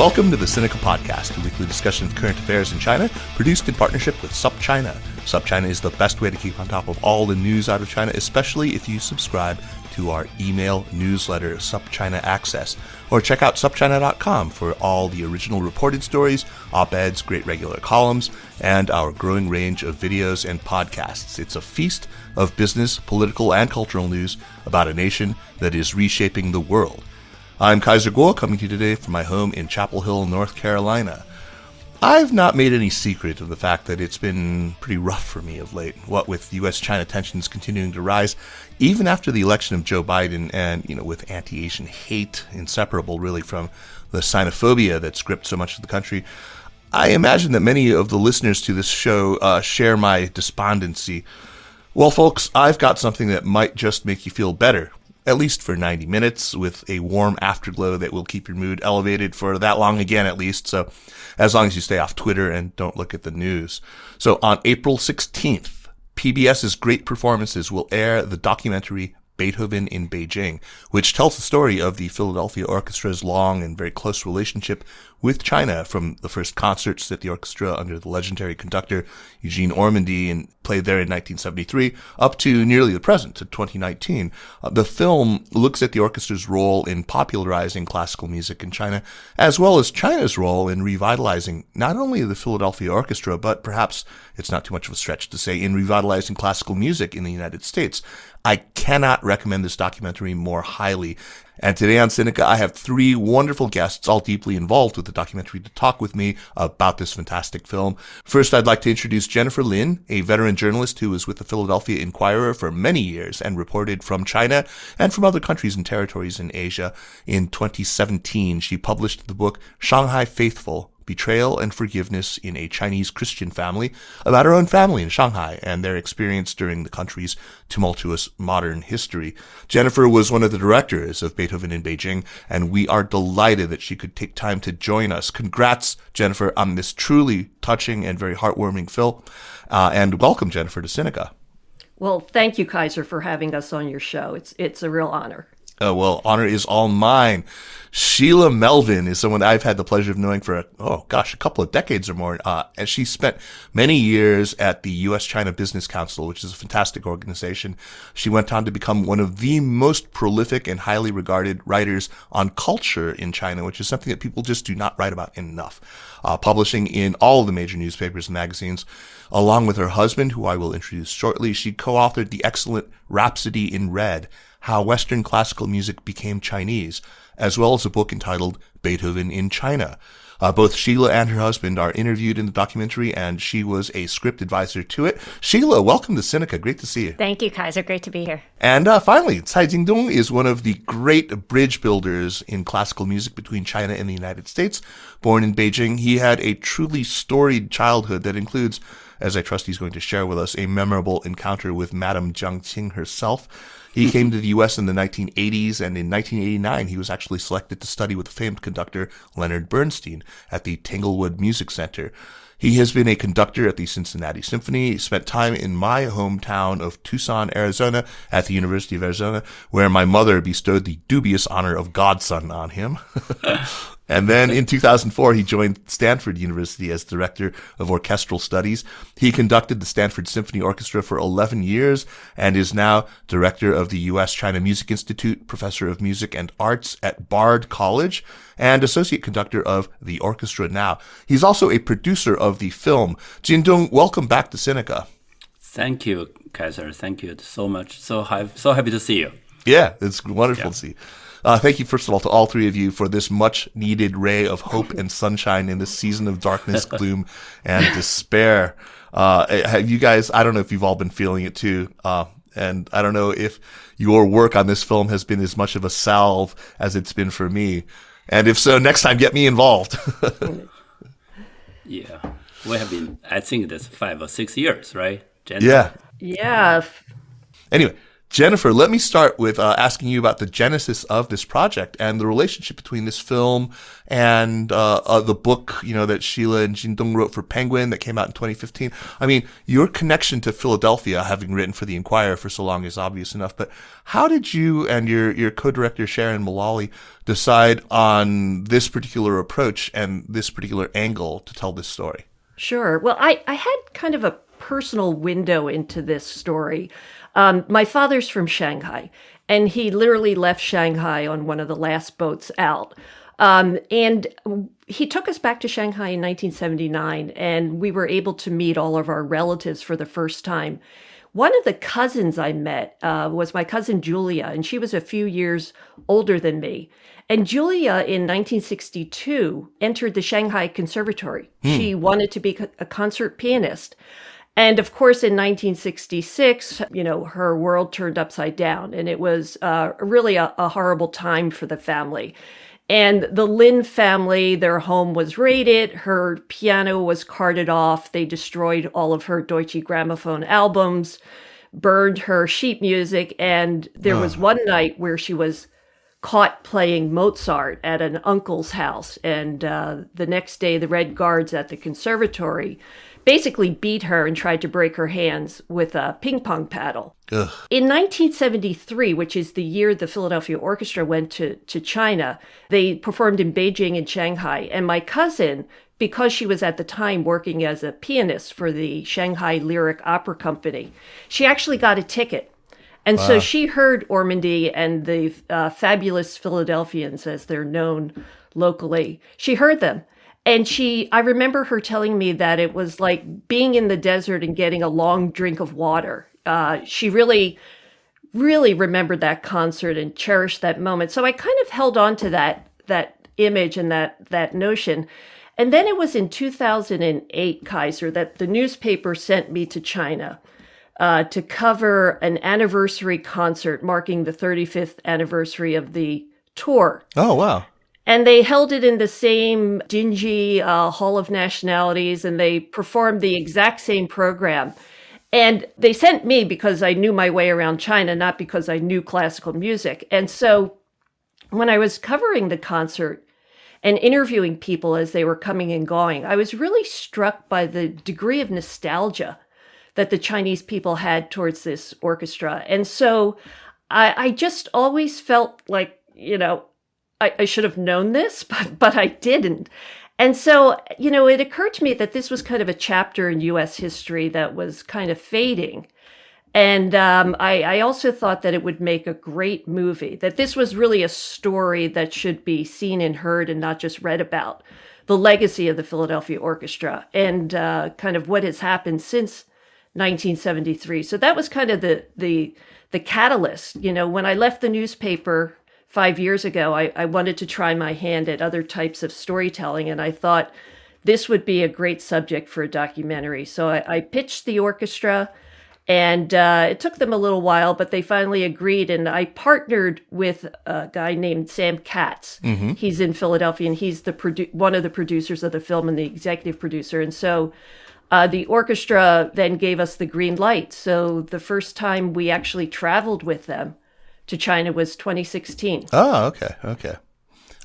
Welcome to the Sinica Podcast, a weekly discussion of current affairs in China, produced in partnership with SupChina. SupChina is the best way to keep on top of all the news out of China, especially if you subscribe to our email newsletter, SupChina Access, or check out supchina.com for all the original reported stories, op-eds, great regular columns, and our growing range of videos and podcasts. It's a feast of business, political, and cultural news about a nation that is reshaping the world. I'm Kaiser Kuo, coming to you today from my home in Chapel Hill, North Carolina. I've not made any secret of the fact that it's been pretty rough for me of late, what with US China tensions continuing to rise, even after the election of Joe Biden, and, you know, with anti Asian hate inseparable really from the xenophobia that's gripped so much of the country. I imagine that many of the listeners to this show uh, share my despondency. Well, folks, I've got something that might just make you feel better at least for 90 minutes with a warm afterglow that will keep your mood elevated for that long again, at least. So as long as you stay off Twitter and don't look at the news. So on April 16th, PBS's Great Performances will air the documentary Beethoven in Beijing, which tells the story of the Philadelphia Orchestra's long and very close relationship with China from the first concerts that the orchestra under the legendary conductor Eugene Ormandy and played there in 1973 up to nearly the present to 2019. Uh, the film looks at the orchestra's role in popularizing classical music in China as well as China's role in revitalizing not only the Philadelphia Orchestra but perhaps it's not too much of a stretch to say in revitalizing classical music in the United States. I cannot recommend this documentary more highly. And today on Sinica, I have three wonderful guests, all deeply involved with the documentary, to talk with me about this fantastic film. First, I'd like to introduce Jennifer Lin, a veteran journalist who was with the Philadelphia Inquirer for many years and reported from China and from other countries and territories in Asia. In 2017, she published the book Shanghai Faithful, betrayal and forgiveness in a Chinese Christian family about her own family in Shanghai and their experience during the country's tumultuous modern history. Jennifer was one of the directors of Beethoven in Beijing, and we are delighted that she could take time to join us. Congrats, Jennifer, on this truly touching and very heartwarming film. Uh, and welcome, Jennifer, to Sinica. Well, thank you, Kaiser, for having us on your show. It's it's a real honor. Uh, well, honor is all mine. Sheila Melvin is someone I've had the pleasure of knowing for, oh gosh, a couple of decades or more. Uh, and she spent many years at the U.S. China Business Council, which is a fantastic organization. She went on to become one of the most prolific and highly regarded writers on culture in China, which is something that people just do not write about enough. Uh, publishing in all of the major newspapers and magazines. Along with her husband, who I will introduce shortly, she co-authored the excellent Rhapsody in Red, how Western Classical Music Became Chinese, as well as a book entitled Beethoven in China. Uh, both Sheila and her husband are interviewed in the documentary, and she was a script advisor to it. Sheila, welcome to Sinica. Great to see you. Thank you, Kaiser. Great to be here. And uh, finally, Cai Jindong is one of the great bridge builders in classical music between China and the United States. Born in Beijing, he had a truly storied childhood that includes, as I trust he's going to share with us, a memorable encounter with Madame Jiang Qing herself. He came to the U.S. in the 1980s, and in 1989, he was actually selected to study with famed conductor Leonard Bernstein at the Tanglewood Music Center. He has been a conductor at the Cincinnati Symphony, he spent time in my hometown of Tucson, Arizona at the University of Arizona, where my mother bestowed the dubious honor of godson on him. And then in 2004, he joined Stanford University as director of orchestral studies. He conducted the Stanford Symphony Orchestra for 11 years and is now director of the U.S. China Music Institute, professor of music and arts at Bard College, and associate conductor of the orchestra now. He's also a producer of the film. Jin Dong, welcome back to Sinica. Thank you, Kaiser. Thank you so much. So, so happy to see you. Yeah, it's wonderful yeah. to see. Uh, thank you, first of all, to all three of you for this much needed ray of hope and sunshine in this season of darkness, gloom, and despair. Uh, have you guys, I don't know if you've all been feeling it too. Uh, and I don't know if your work on this film has been as much of a salve as it's been for me. And if so, next time get me involved. yeah. We have been, I think that's five or six years, right? Jen? Yeah. Yeah. Anyway, Jennifer, let me start with uh, asking you about the genesis of this project and the relationship between this film and uh, uh, the book, you know, that Sheila and Jindong wrote for Penguin that came out in 2015. I mean, your connection to Philadelphia, having written for the Inquirer for so long, is obvious enough. But how did you and your your co-director Sharon Mullally decide on this particular approach and this particular angle to tell this story? Sure. Well, I I had kind of a personal window into this story. Um, my father's from Shanghai, and he literally left Shanghai on one of the last boats out. Um, and he took us back to Shanghai in 1979, and we were able to meet all of our relatives for the first time. One of the cousins I met uh, was my cousin Julia, and she was a few years older than me. And Julia in 1962 entered the Shanghai Conservatory. Hmm. She wanted to be a concert pianist. And of course, in 1966, you know, her world turned upside down, and it was uh, really a, a horrible time for the family. And the Lin family, their home was raided. Her piano was carted off. They destroyed all of her Deutsche Grammophon albums, burned her sheet music. And there was one night where she was caught playing Mozart at an uncle's house. And uh, the next day, the Red Guards at the conservatory basically beat her and tried to break her hands with a ping pong paddle. Ugh. In 1973, which is the year the Philadelphia Orchestra went to, to China, they performed in Beijing and Shanghai. And my cousin, because she was at the time working as a pianist for the Shanghai Lyric Opera Company, she actually got a ticket. And wow. so she heard Ormandy and the uh, fabulous Philadelphians, as they're known locally. She heard them and she, I remember her telling me that it was like being in the desert and getting a long drink of water. Uh, she really, really remembered that concert and cherished that moment. So I kind of held on to that that image and that that notion. And then it was in 2008, Kaiser, that the newspaper sent me to China uh, to cover an anniversary concert marking the 35th anniversary of the tour. Oh, wow. And they held it in the same dingy uh, Hall of Nationalities and they performed the exact same program. And they sent me because I knew my way around China, not because I knew classical music. And so when I was covering the concert and interviewing people as they were coming and going, I was really struck by the degree of nostalgia that the Chinese people had towards this orchestra. And so I, I just always felt like, you know, I, I should have known this, but but I didn't. And so, you know, it occurred to me that this was kind of a chapter in U.S. history that was kind of fading. And um, I, I, also thought that it would make a great movie, that this was really a story that should be seen and heard and not just read about the legacy of the Philadelphia Orchestra and uh, kind of what has happened since 1973. So that was kind of the, the, the catalyst. You know, when I left the newspaper five years ago, I, I wanted to try my hand at other types of storytelling, and I thought this would be a great subject for a documentary. So I, I pitched the orchestra, and uh, it took them a little while, but they finally agreed. And I partnered with a guy named Sam Katz. Mm-hmm. He's in Philadelphia, and he's the produ- one of the producers of the film and the executive producer. And so uh, the orchestra then gave us the green light. So the first time we actually traveled with them to China was 2016. Oh, okay, okay.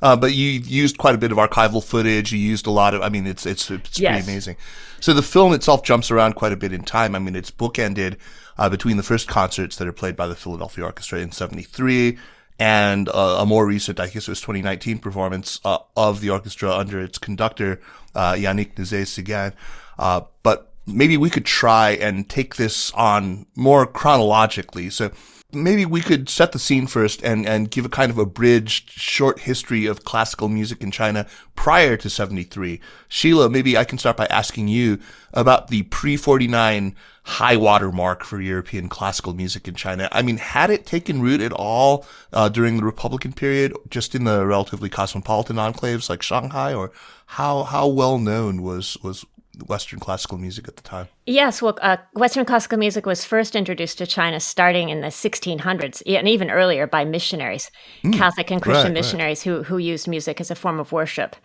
Uh, but you used quite a bit of archival footage. You used a lot of. I mean, it's it's it's yes. pretty amazing. So the film itself jumps around quite a bit in time. I mean, it's bookended uh, between the first concerts that are played by the Philadelphia Orchestra in '73 and uh, a more recent, I guess it was 2019 performance uh, of the orchestra under its conductor, uh, Yannick Nézet-Séguin. Uh, but maybe we could try and take this on more chronologically. So maybe we could set the scene first and, and give a kind of abridged short history of classical music in China prior to 73. Sheila, maybe I can start by asking you about the pre 49 high water mark for European classical music in China. I mean, had it taken root at all uh, during the Republican period, just in the relatively cosmopolitan enclaves like Shanghai, or how how well known was was Western classical music at the time? Yes, well, uh, Western classical music was first introduced to China starting in the 1600s, and even earlier by missionaries, mm, Catholic and Christian right, missionaries right. who who used music as a form of worship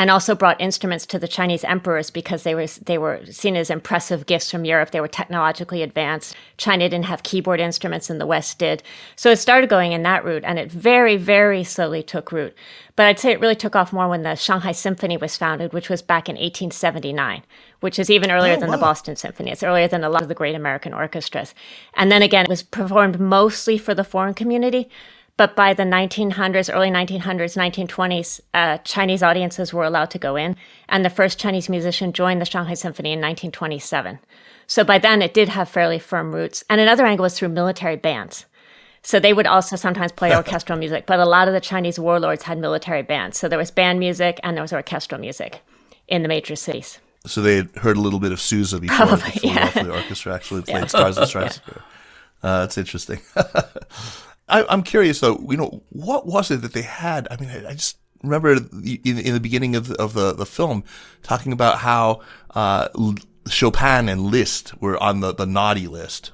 and also brought instruments to the Chinese emperors because they were they were seen as impressive gifts from Europe. They were technologically advanced. China didn't have keyboard instruments, and the West did. So it started going in that route, and it very very slowly took root. But I'd say it really took off more when the Shanghai Symphony was founded, which was back in 1879, which is even earlier oh, than wow. the Boston Symphony. It's earlier than a lot of the great American orchestras. And then again, it was performed mostly for the foreign community. But by the 1900s, early 1900s, 1920s, uh, Chinese audiences were allowed to go in. And the first Chinese musician joined the Shanghai Symphony in 1927. So by then, it did have fairly firm roots. And another angle was through military bands. So they would also sometimes play orchestral music, but a lot of the Chinese warlords had military bands. So there was band music and there was orchestral music in the major cities. So they had heard a little bit of Sousa before Probably, the Philadelphia yeah. Orchestra actually played yeah. Stars and Stripes. yeah. uh, that's interesting. I, am curious though. You know, what was it that they had? I mean, I, I just remember in, in, the beginning of the, of the, the film talking about how uh, Chopin and Liszt were on the, the naughty list,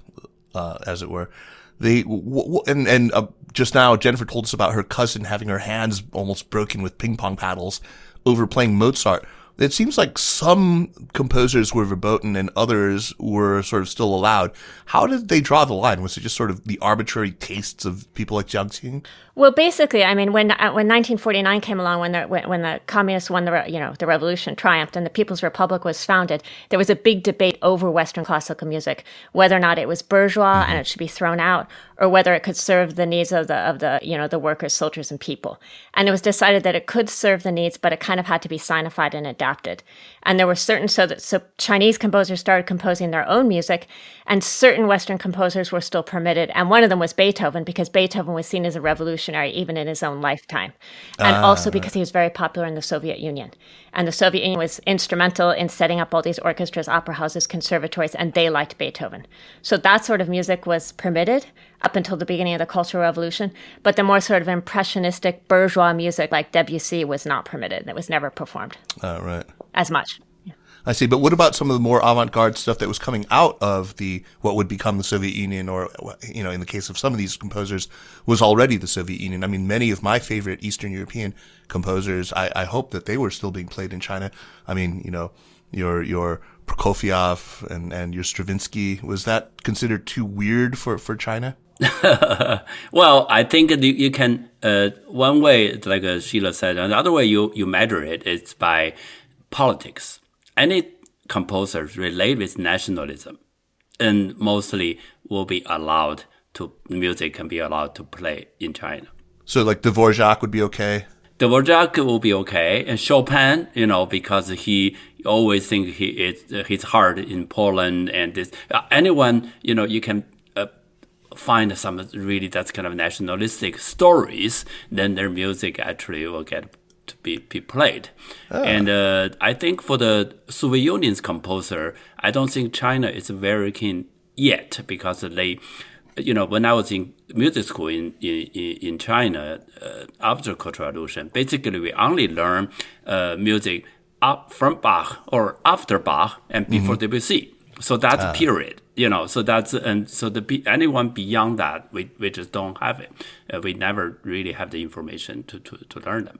uh, as it were. They w- w- and and uh, just now Jennifer told us about her cousin having her hands almost broken with ping pong paddles over playing Mozart it seems like some composers were verboten and others were sort of still allowed. How did they draw the line? Was it just sort of the arbitrary tastes of people like Jiang Qing? Well, basically, I mean, when uh, when 1949 came along, when the when, when the communists won the you know the revolution triumphed and the People's Republic was founded, there was a big debate over Western classical music, whether or not it was bourgeois mm-hmm. and it should be thrown out, or whether it could serve the needs of the of the you know the workers, soldiers, and people. And it was decided that it could serve the needs, but it kind of had to be sinified and adapted. And there were certain so that so Chinese composers started composing their own music, and certain Western composers were still permitted. And one of them was Beethoven because Beethoven was seen as a revolutionary even in his own lifetime, and also because he was very popular in the Soviet Union. And the Soviet Union was instrumental in setting up all these orchestras, opera houses, conservatories, and they liked Beethoven. So that sort of music was permitted up until the beginning of the Cultural Revolution, but the more sort of impressionistic bourgeois music like Debussy was not permitted. It was never performed. Uh, right as much. I see. But what about some of the more avant-garde stuff that was coming out of the what would become the Soviet Union, or you know, in the case of some of these composers, was already the Soviet Union. I mean, many of my favorite Eastern European composers, I, I hope that they were still being played in China. I mean, you know, your your Prokofiev and and your Stravinsky was that considered too weird for for China? well, I think you, can uh, one way, like uh, Sheila said, another way you you measure it, it is by politics. Any composers relate with nationalism and mostly will be allowed to music can be allowed to play in China. So like Dvorak would be okay. Dvorak will be okay, and Chopin, you know, because he always think he is his heart in Poland, and this uh, anyone, you know, you can uh, find some really that's kind of nationalistic stories, then their music actually will get to be, be played. Oh. And uh, I think for the Soviet Union's composer, I don't think China is very keen yet because they, you know, when I was in music school in in, in China uh, after Cultural Revolution, basically we only learn uh, music up from Bach or after Bach and before mm-hmm. Debussy. So that's ah. period, you know. So that's and so the anyone beyond that, we, we just don't have it. Uh, we never really have the information to, to, to learn them.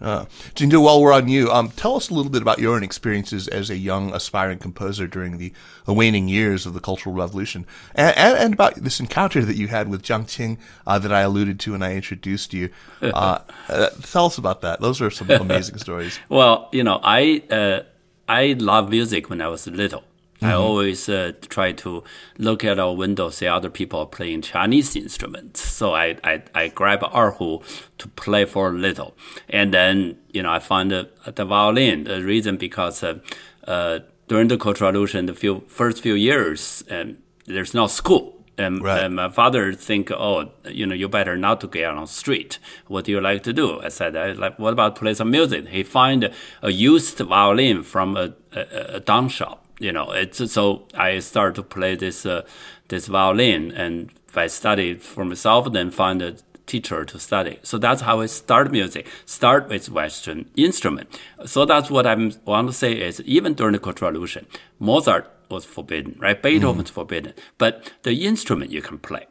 Uh, Jindong, while we're on you, um, tell us a little bit about your own experiences as a young aspiring composer during the waning years of the Cultural Revolution, and, and, and about this encounter that you had with Jiang Qing uh, that I alluded to when I introduced you. Uh, uh, tell us about that. Those are some amazing stories. Well, you know, I uh, I love music when I was little, I always uh, try to look at our window, see other people playing Chinese instruments. So I, I, I grab erhu to play for a little. And then, you know, I found the, the violin. The reason because uh, uh, during the Cultural Revolution, the few, first few years, um, there's no school. And, Right. and my father think, oh, you know, you better not to get on the street. What do you like to do? I said, I like, what about play some music? He find a used violin from a, a, a down shop. You know, it's so I started to play this uh, this violin, and I studied for myself, then find a teacher to study. So that's how I start music. Start with Western instrument. So that's what I want to say is even during the Cultural Revolution, Mozart was forbidden, right? Beethoven's forbidden, but the instrument you can play.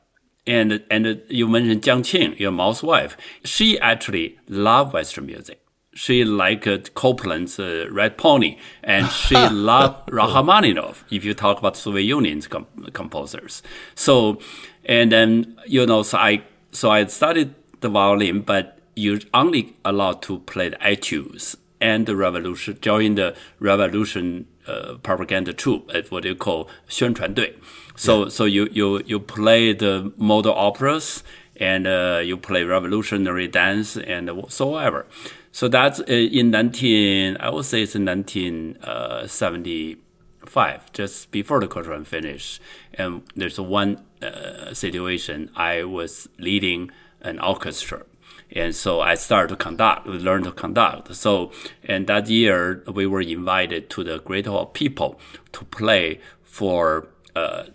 And and you mentioned Jiang Qing, your mom's wife. She actually loved Western music she liked uh, Copland's uh, Red Pony, and she loved Rachmaninoff. If you talk about Soviet Union's com composers, so and then you know, so I so I studied the violin, but you're only allowed to play the etudes and the revolution join the revolution uh, propaganda troop at what you call 宣传队. So yeah. so you you you play the model operas and uh, you play revolutionary dance and whatsoever. So that's uh, in 19, I would say it's in 1975, just before the Cultural finish. And there's one uh, situation I was leading an orchestra. And so I started to conduct, learn to conduct. So, and that year we were invited to the Great Hall of People to play for, uh,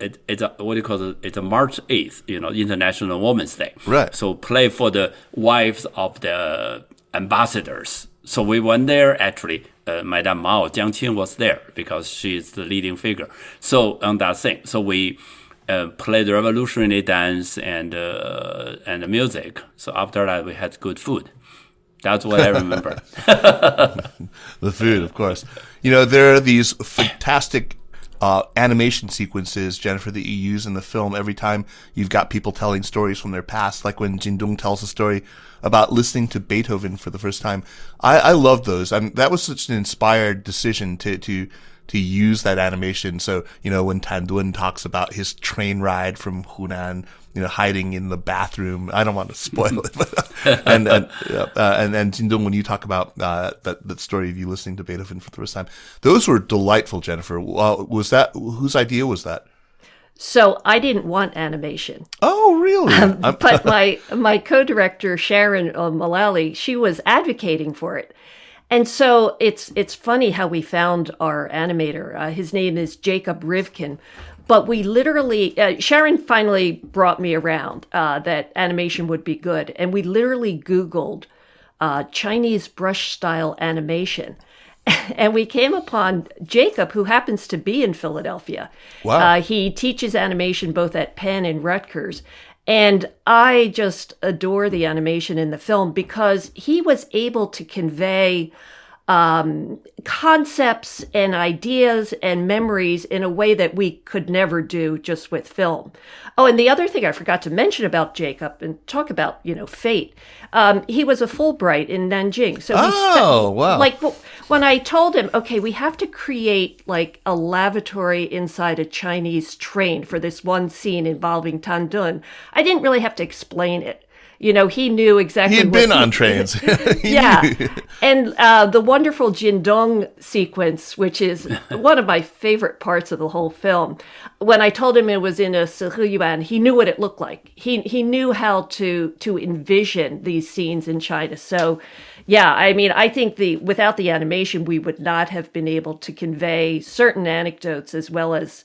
it, it's a, what do you call it? It's a March 8th, you know, International Women's Day. Right. So play for the wives of the ambassadors. So we went there actually. Uh, Madame Mao Jiang Qing was there because she is the leading figure. So on that thing, so we uh, played revolutionary dance and uh, and music. So after that, we had good food. That's what I remember. the food, of course. You know, there are these fantastic uh, animation sequences, Jennifer, that you use in the film every time you've got people telling stories from their past, like when Jindong tells a story about listening to Beethoven for the first time. I, I love those. I mean, that was such an inspired decision to, to, to use that animation. So, you know, when Tan Dun talks about his train ride from Hunan, you know, hiding in the bathroom. I don't want to spoil it, but, and, and, uh, and, and Jindong, when you talk about, uh, that, that story of you listening to Beethoven for the first time, those were delightful, Jennifer. Uh, was that, whose idea was that? So I didn't want animation. Oh, really? I'm- but my my co-director Sharon uh, Mullally, she was advocating for it, and so it's it's funny how we found our animator. Uh, his name is Jacob Rivkin, but we literally uh, Sharon finally brought me around uh, that animation would be good, and we literally Googled uh, Chinese brush style animation. And we came upon Jacob, who happens to be in Philadelphia. Wow. Uh, he teaches animation both at Penn and Rutgers. And I just adore the animation in the film because he was able to convey um, concepts and ideas and memories in a way that we could never do just with film. Oh, and the other thing I forgot to mention about Jacob and talk about, you know, fate. Um, he was a Fulbright in Nanjing. So he Oh, wow. like when I told him, okay, we have to create like a lavatory inside a Chinese train for this one scene involving Tan Dun, I didn't really have to explain it. You know, he knew exactly. he had been on trains. Yeah, knew. and uh, the wonderful Jindong sequence, which is one of my favorite parts of the whole film. When I told him it was in a Yuan, he knew what it looked like. He he knew how to to envision these scenes in China. So, yeah, I mean, I think the without the animation, we would not have been able to convey certain anecdotes as well as,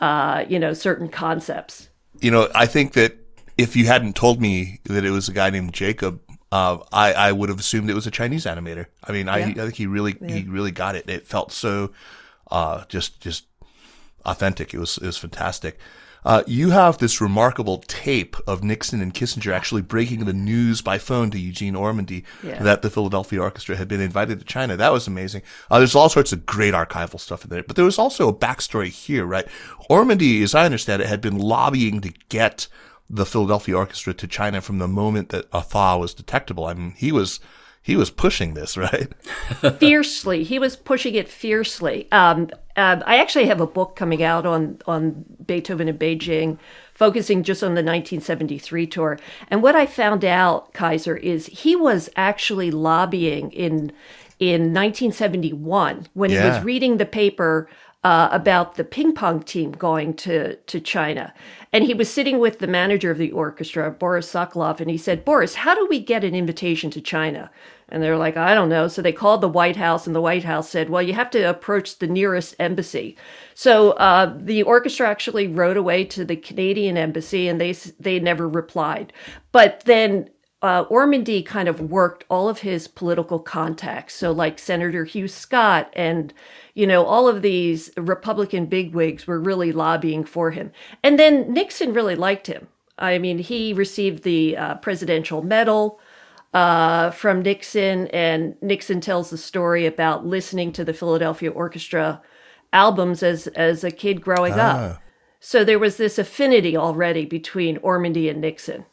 uh, you know, certain concepts. you know, I think that if you hadn't told me that it was a guy named Jacob, uh, I, I would have assumed it was a Chinese animator. I mean, I, I think he really, he really got it. It felt so, uh, just, just authentic. It was, it was fantastic. Uh, you have this remarkable tape of Nixon and Kissinger actually breaking the news by phone to Eugene Ormandy Yeah. that the Philadelphia Orchestra had been invited to China. That was amazing. Uh, there's all sorts of great archival stuff in there, but there was also a backstory here, right? Ormandy, as I understand it, had been lobbying to get the Philadelphia Orchestra to China from the moment that a thaw was detectable. I mean, he was, he was pushing this, right? fiercely. He was pushing it fiercely. Um, uh, I actually have a book coming out on on Beethoven in Beijing, focusing just on the 1973 tour. And what I found out, Kaiser, is he was actually lobbying in in 1971 when yeah. he was reading the paper uh, about the ping pong team going to, to China. And he was sitting with the manager of the orchestra, Boris Sokoloff, and he said, Boris, how do we get an invitation to China? And they're like, I don't know. So they called the White House, and the White House said, Well, you have to approach the nearest embassy. So uh, the orchestra actually rode away to the Canadian embassy, and they they never replied. But then uh, Ormandy kind of worked all of his political contacts. So, like Senator Hugh Scott and, you know, all of these Republican bigwigs were really lobbying for him. And then Nixon really liked him. I mean, he received the uh, Presidential Medal uh, from Nixon, and Nixon tells the story about listening to the Philadelphia Orchestra albums as as a kid growing ah. up. So there was this affinity already between Ormandy and Nixon.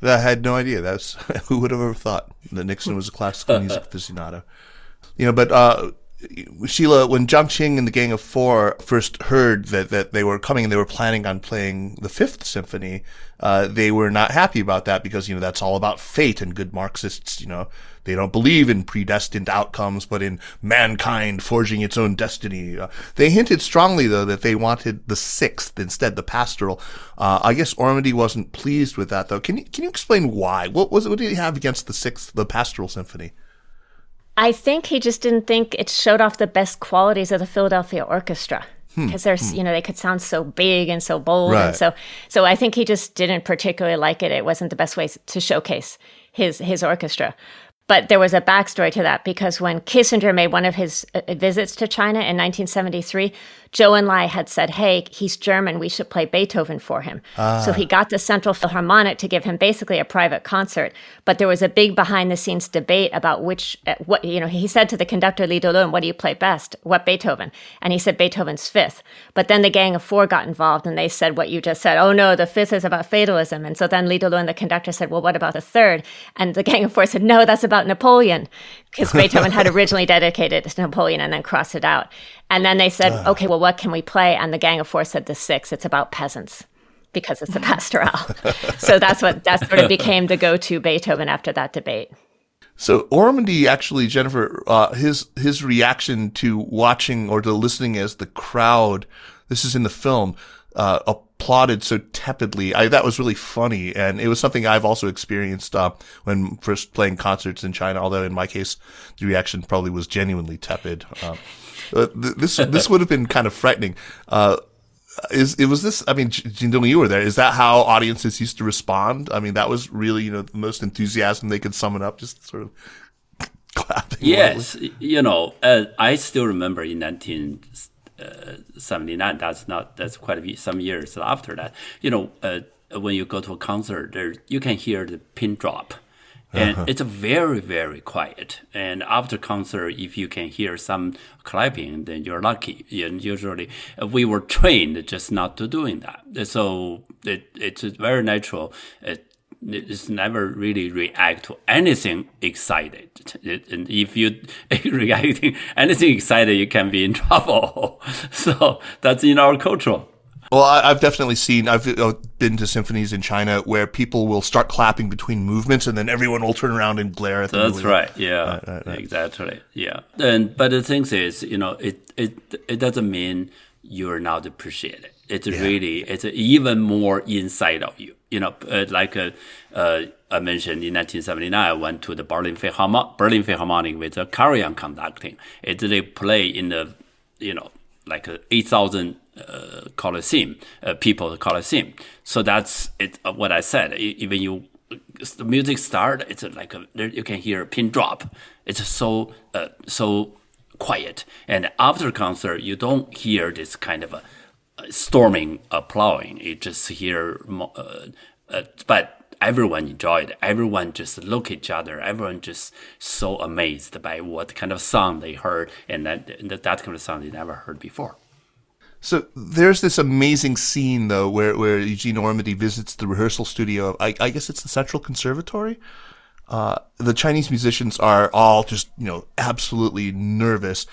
I had no idea. That's who would have ever thought that Nixon was a classical music aficionado. You know, but uh, Sheila, when Jiang Qing and the Gang of Four first heard that, that they were coming and they were planning on playing the Fifth Symphony, uh, they were not happy about that because, you know, that's all about fate and good Marxists, you know, they don't believe in predestined outcomes, but in mankind forging its own destiny. Uh, they hinted strongly, though, that they wanted the sixth instead, the pastoral. Uh, I guess Ormandy wasn't pleased with that, though. Can you, can you explain why? What was, what did he have against the sixth, the pastoral symphony? I think he just didn't think it showed off the best qualities of the Philadelphia Orchestra because hmm. there's hmm. you know they could sound so big and so bold right. and so so I think he just didn't particularly like it. It wasn't the best way to showcase his his orchestra. But there was a backstory to that because when Kissinger made one of his uh, visits to China in 1973, Zhou Enlai had said, Hey, he's German. We should play Beethoven for him. Ah. So he got the Central Philharmonic to give him basically a private concert. But there was a big behind the scenes debate about which, uh, what, you know, he said to the conductor, Li Delun, what do you play best? What Beethoven? And he said Beethoven's fifth. But then the Gang of Four got involved and they said what you just said. Oh no, the fifth is about fatalism. And so then Li Delun, the conductor, said, Well, what about the third? And the Gang of Four said, No, that's about Napoleon. Because Beethoven had originally dedicated it to Napoleon and then crossed it out. And then they said, uh. okay, well, what can we play? And the Gang of Four said the six. It's about peasants because it's a pastoral. so that's what that sort of became the go-to Beethoven after that debate. So Ormandy actually, Jennifer, uh, his his reaction to watching or to listening as the crowd, this is in the film, uh, applauded so tepidly. I, that was really funny, and it was something I've also experienced uh, when first playing concerts in China. Although in my case, the reaction probably was genuinely tepid. Uh, uh, this this would have been kind of frightening. Uh, is it was this? I mean, Jindong, you were there. Is that how audiences used to respond? I mean, that was really you know the most enthusiasm they could summon up, just sort of clapping. Yes, you know, uh, I still remember in nineteen uh, seventy nine. That's not that's quite a few, some years after that. You know, uh, when you go to a concert, there you can hear the pin drop and uh-huh. it's very very quiet and after concert if you can hear some clapping then you're lucky and usually uh, we were trained just not to doing that so it, it's very natural it, it's never really react to anything excited. It, and if you reacting anything excited, you can be in trouble. so that's in our culture. Well, I, have definitely seen. I've uh, been to symphonies in China where people will start clapping between movements, and then everyone will turn around and glare at them. That's right. Yeah, right, right, right. exactly. Yeah. And but the thing is, you know, it it it doesn't mean you're not appreciated. It's yeah. really it's even more inside of you. You know, uh, like uh, uh, I mentioned in 1979, I went to the Berlin Philharmonic, Berlin Philharmonic with a Karajan conducting. It they play in the you know like 8,000 uh, Colosseum, uh, people Colosseum. So that's it. Uh, what I said. Even you, the music start, it's like a, you can hear a pin drop. It's so uh, so quiet, and after concert, you don't hear this kind of a, a storming applauding. You just hear, uh, uh, but everyone enjoyed. Everyone just look each other. Everyone just so amazed by what kind of song they heard, and that that kind of song they never heard before. So there's this amazing scene though where, where Eugene Ormandy visits the rehearsal studio. I, I guess it's the Central Conservatory. Uh, the Chinese musicians are all just, you know, absolutely nervous.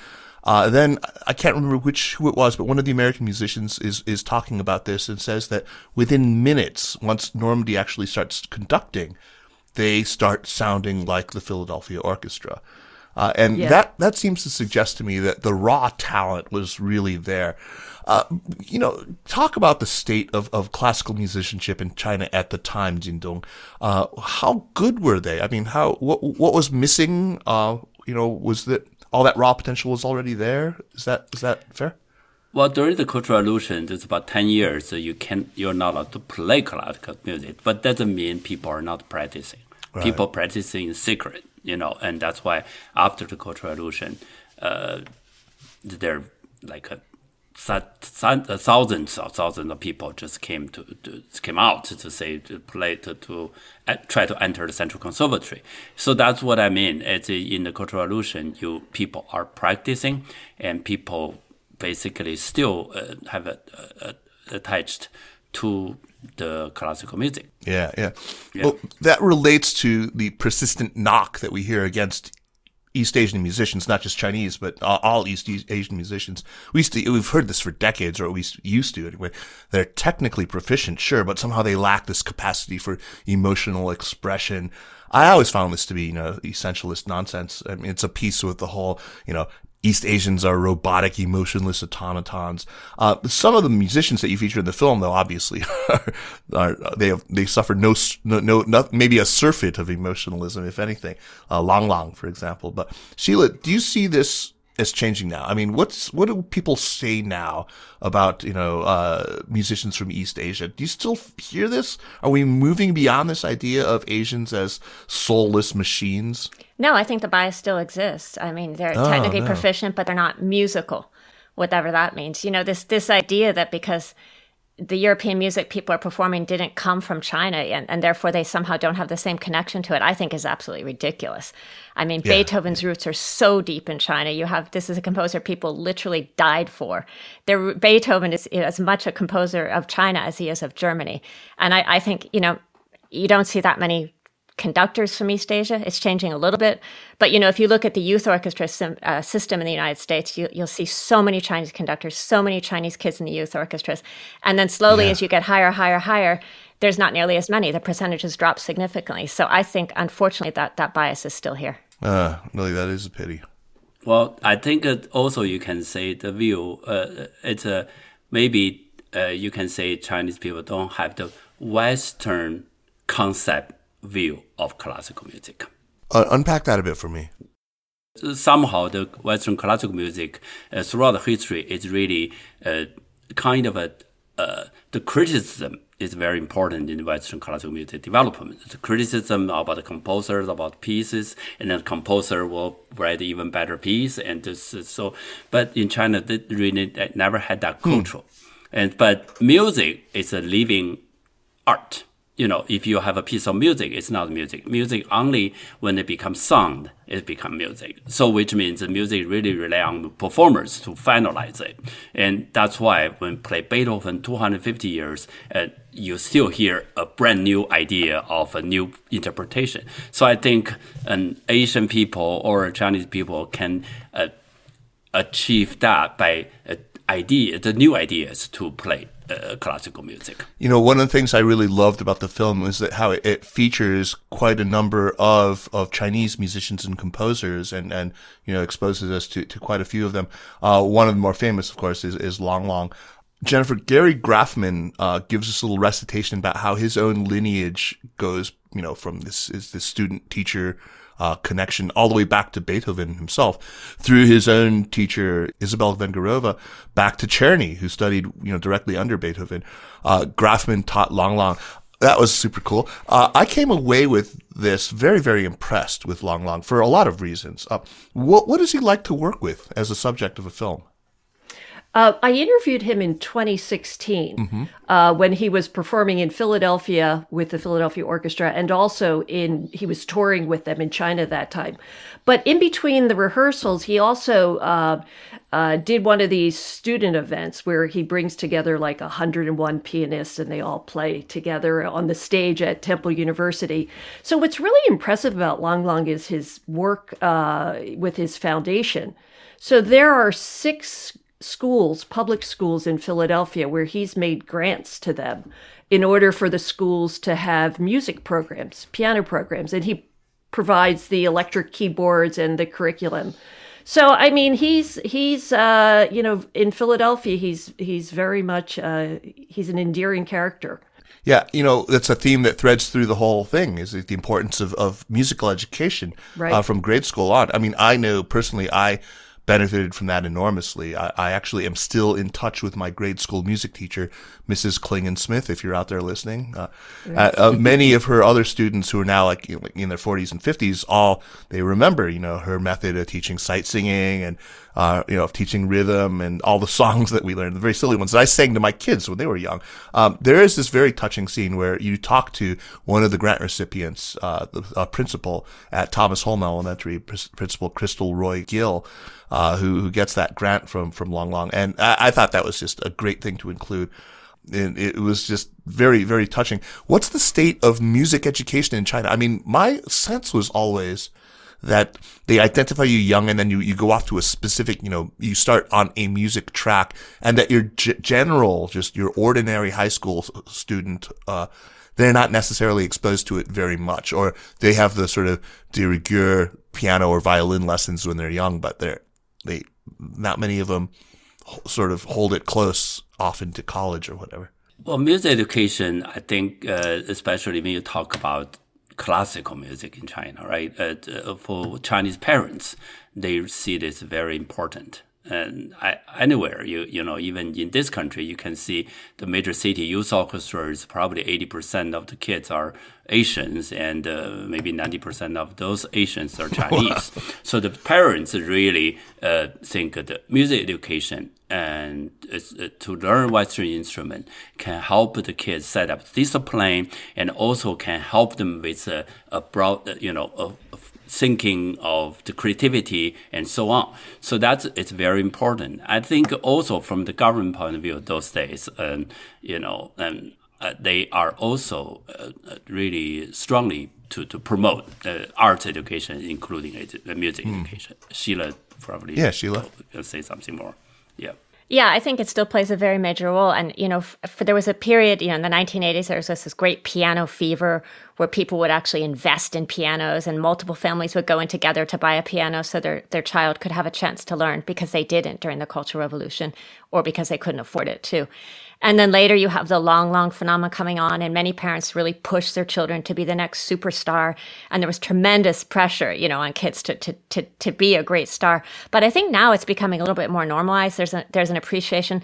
Uh, then I can't remember which who it was, but one of the American musicians is is talking about this and says that within minutes, once Ormandy actually starts conducting, they start sounding like the Philadelphia Orchestra. Uh, and Yeah. that, that seems to suggest to me that the raw talent was really there. Uh, you know, talk about the state of, of classical musicianship in China at the time, Jindong. Uh, how good were they? I mean, how, what, what was missing? Uh, you know, was that all that raw potential was already there? Is that, is that fair? Well, during the Cultural Revolution, it's about ten years. So you can you're not allowed to play classical music, but doesn't mean people are not practicing. People practicing in secret, you know, and that's why after the Cultural Revolution, uh, there like a, thousands of thousands of people just came to, to came out to say to play to, to uh, try to enter the Central Conservatory. So that's what I mean. It's uh, in the Cultural Revolution, you people are practicing, and people basically still uh, have a, a, attached to the classical music. Yeah, yeah. Well, that relates to the persistent knock that we hear against East Asian musicians, not just Chinese, but all East Asian musicians. We used to, we've heard this for decades, or at least used to anyway. They're technically proficient, sure, but somehow they lack this capacity for emotional expression. I always found this to be, you know, essentialist nonsense. I mean, it's a piece with the whole, you know, East Asians are robotic, emotionless automatons. Uh, some of the musicians that you feature in the film, though, obviously, are, are they have they suffer no s- no, no maybe a surfeit of emotionalism, if anything. Uh, Lang Lang, for example. But Sheila, do you see this as changing now? I mean, what's what do people say now about you know uh, musicians from East Asia? Do you still hear this? Are we moving beyond this idea of Asians as soulless machines? No, I think the bias still exists. I mean, they're Oh, technically no. proficient, but they're not musical, whatever that means. You know, this this idea that because the European music people are performing didn't come from China and, and therefore they somehow don't have the same connection to it, I think is absolutely ridiculous. I mean, Beethoven's roots are so deep in China. You have this is a composer people literally died for. Their Beethoven is as much a composer of China as he is of Germany. And I, I think, you know, you don't see that many conductors from East Asia. It's changing a little bit, but you know, if you look at the youth orchestra sim, uh, system in the United States, you, you'll see so many Chinese conductors, so many Chinese kids in the youth orchestras, and then slowly, as you get higher, higher, higher, there's not nearly as many. The percentages drop significantly. So I think, unfortunately, that that bias is still here. Uh, really, that is a pity. Well, I think it also you can say the view. Uh, it's a maybe uh, you can say Chinese people don't have the Western concept view of classical music. Uh, unpack that a bit for me. Somehow, the Western classical music uh, throughout the history is really uh, kind of a uh, the criticism is very important in Western classical music development. The criticism about the composers, about pieces, and then the composer will write even better piece. And this is so, but in China, they really they never had that culture. And but music is a living art. You know, if you have a piece of music, it's not music. Music only when it becomes sound, it becomes music. So, which means the music really rely on performers to finalize it. And that's why when play Beethoven 250 years, uh, you still hear a brand new idea of a new interpretation. So I think an Asian people or Chinese people can uh, achieve that by uh, idea, the new ideas to play uh, classical music. You know, one of the things I really loved about the film was that how it, it features quite a number of, of Chinese musicians and composers and, and, you know, exposes us to, to quite a few of them. Uh, one of the more famous, of course, is, is Lang Lang. Jennifer, Gary Graffman, uh, gives us a little recitation about how his own lineage goes, you know, from this, is this student teacher, uh, connection all the way back to Beethoven himself through his own teacher, Isabel Vengerova, back to Czerny, who studied, you know, directly under Beethoven. Uh, Graffman taught Lang Lang. That was super cool. Uh, I came away with this very, very impressed with Lang Lang for a lot of reasons. Uh, what, what does he like to work with as a subject of a film? Uh, I interviewed him in 2016 mm-hmm. uh, when he was performing in Philadelphia with the Philadelphia Orchestra, and also in he was touring with them in China that time. But in between the rehearsals, he also uh, uh did one of these student events where he brings together like 101 pianists and they all play together on the stage at Temple University. So what's really impressive about Lang Lang is his work uh, with his foundation. So there are six schools, public schools in Philadelphia, where he's made grants to them in order for the schools to have music programs, piano programs, and he provides the electric keyboards and the curriculum. So I mean, he's he's uh, you know in Philadelphia, he's he's very much uh, he's an endearing character. Yeah, you know that's a theme that threads through the whole thing is the importance of, of musical education right. uh, from grade school on. I mean, I know personally, I benefited from that enormously. I, I, actually am still in touch with my grade school music teacher, Mrs. Klingon Smith, if you're out there listening. Uh, uh, uh, many of her other students who are now like you know, in their 40s and 50s, all they remember, you know, her method of teaching sight singing and uh, you know, of teaching rhythm and all the songs that we learned, the very silly ones that I sang to my kids when they were young. Um, there is this very touching scene where you talk to one of the grant recipients, uh, the uh, principal at Thomas Holme Elementary, Principal Crystal Roy Gill, uh, who, who gets that grant from, from Long Lang. And I, I thought that was just a great thing to include. And it was just very, very touching. What's the state of music education in China? I mean, my sense was always that they identify you young and then you, you go off to a specific, you know, you start on a music track and that your g- general, just your ordinary high school student, uh, they're not necessarily exposed to it very much or they have the sort of de rigueur piano or violin lessons when they're young, but they're, they, not many of them sort of hold it close off into college or whatever. Well, music education, I think, uh, especially when you talk about classical music in China, right? Uh, uh, for Chinese parents, they see this very important. And I, anywhere you you know even in this country you can see the major city youth orchestras probably eighty percent of the kids are Asians and uh, maybe ninety percent of those Asians are Chinese. so the parents really uh, think the music education and uh, to learn Western instrument can help the kids set up discipline and also can help them with a, a broad, you know, a thinking of the creativity and so on. So that's it's very important. I think also from the government point of view, those days, um, you know, um, uh, they are also uh, really strongly to, to promote uh, arts education, including music mm. education. Sheila probably yeah, Sheila, say something more. Yeah. Yeah, I think it still plays a very major role. And, you know, for, there was a period, you know, in the 1980s, there was this great piano fever where people would actually invest in pianos and multiple families would go in together to buy a piano so their, their child could have a chance to learn because they didn't during the Cultural Revolution or because they couldn't afford it too. And then later you have the Lang Lang phenomenon coming on, and many parents really push their children to be the next superstar. And there was tremendous pressure, you know, on kids to, to, to, to be a great star. But I think now it's becoming a little bit more normalized. There's a, there's an appreciation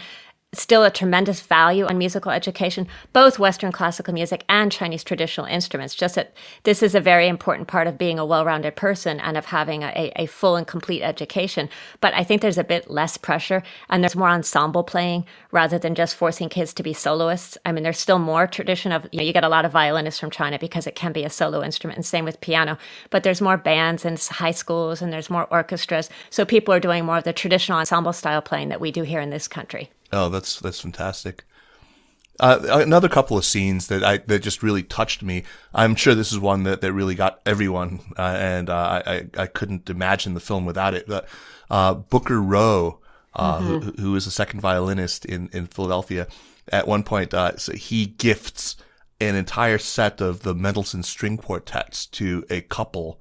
still a tremendous value on musical education, both Western classical music and Chinese traditional instruments. Just that this is a very important part of being a well rounded person and of having a, a, full and complete education. But I think there's a bit less pressure and there's more ensemble playing rather than just forcing kids to be soloists. I mean, there's still more tradition of, you know, you get a lot of violinists from China because it can be a solo instrument and same with piano, but there's more bands in high schools and there's more orchestras. So people are doing more of the traditional ensemble style playing that we do here in this country. Oh, that's that's fantastic. Uh, another couple of scenes that I that just really touched me. I'm sure this is one that, that really got everyone, uh, and uh, I I couldn't imagine the film without it. But uh, Booker Rowe, uh, mm-hmm. who, who is a second violinist in in Philadelphia, at one point uh, so he gifts an entire set of the Mendelssohn string quartets to a couple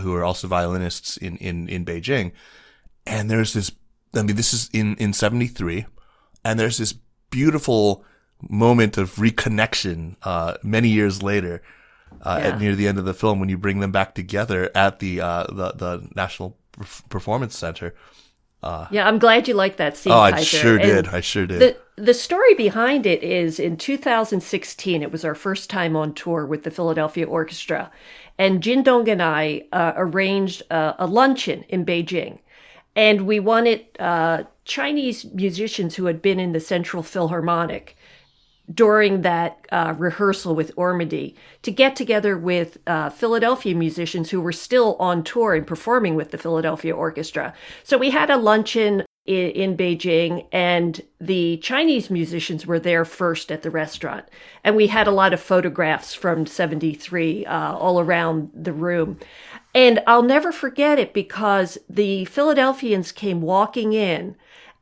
who are also violinists in in in Beijing, and there's this. I mean, this is in in '73 and there's this beautiful moment of reconnection uh, many years later uh, yeah. at near the end of the film when you bring them back together at the uh, the, the National Performance Center. Uh, yeah, I'm glad you like that scene. Oh, I Kaiser. sure did. I sure did. The, the story behind it is in 2016, it was our first time on tour with the Philadelphia Orchestra. And Jin Dong and I uh, arranged a luncheon in Beijing. And we wanted uh, Chinese musicians who had been in the Central Philharmonic during that uh, rehearsal with Ormandy to get together with uh, Philadelphia musicians who were still on tour and performing with the Philadelphia Orchestra. So we had a luncheon in, in, Beijing, and the Chinese musicians were there first at the restaurant. And we had a lot of photographs from 73 uh, all around the room. And I'll never forget it because the Philadelphians came walking in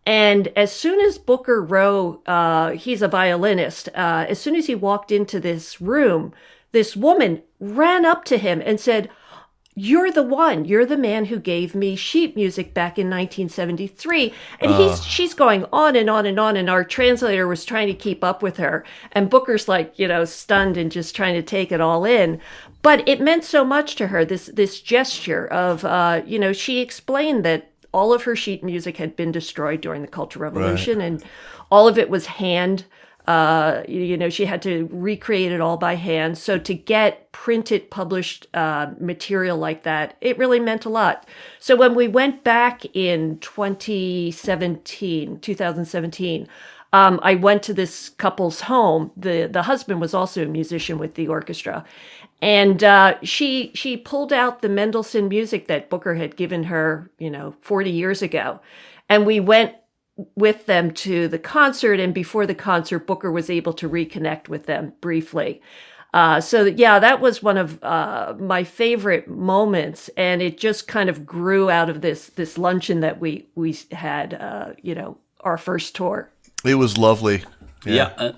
and as soon as Booker Rowe, uh, he's a violinist, uh, as soon as he walked into this room, this woman ran up to him and said, you're the one. You're the man who gave me sheet music back in 1973. And uh. he's she's going on and on and on. And our translator was trying to keep up with her. And Booker's like, you know, stunned and just trying to take it all in. But it meant so much to her, this this gesture of uh, you know, she explained that all of her sheet music had been destroyed during the Cultural Revolution, right. and all of it was hand. Uh, you know, she had to recreate it all by hand. So to get printed, published uh, material like that, it really meant a lot. So when we went back in 2017, 2017, um, I went to this couple's home. the The husband was also a musician with the orchestra, and uh, she she pulled out the Mendelssohn music that Booker had given her, you know, 40 years ago, and we went with them to the concert. And before the concert, Booker was able to reconnect with them briefly. Uh, so yeah, that was one of uh, my favorite moments, and it just kind of grew out of this this luncheon that we we had, uh, you know, our first tour. It was lovely. Yeah. yeah uh,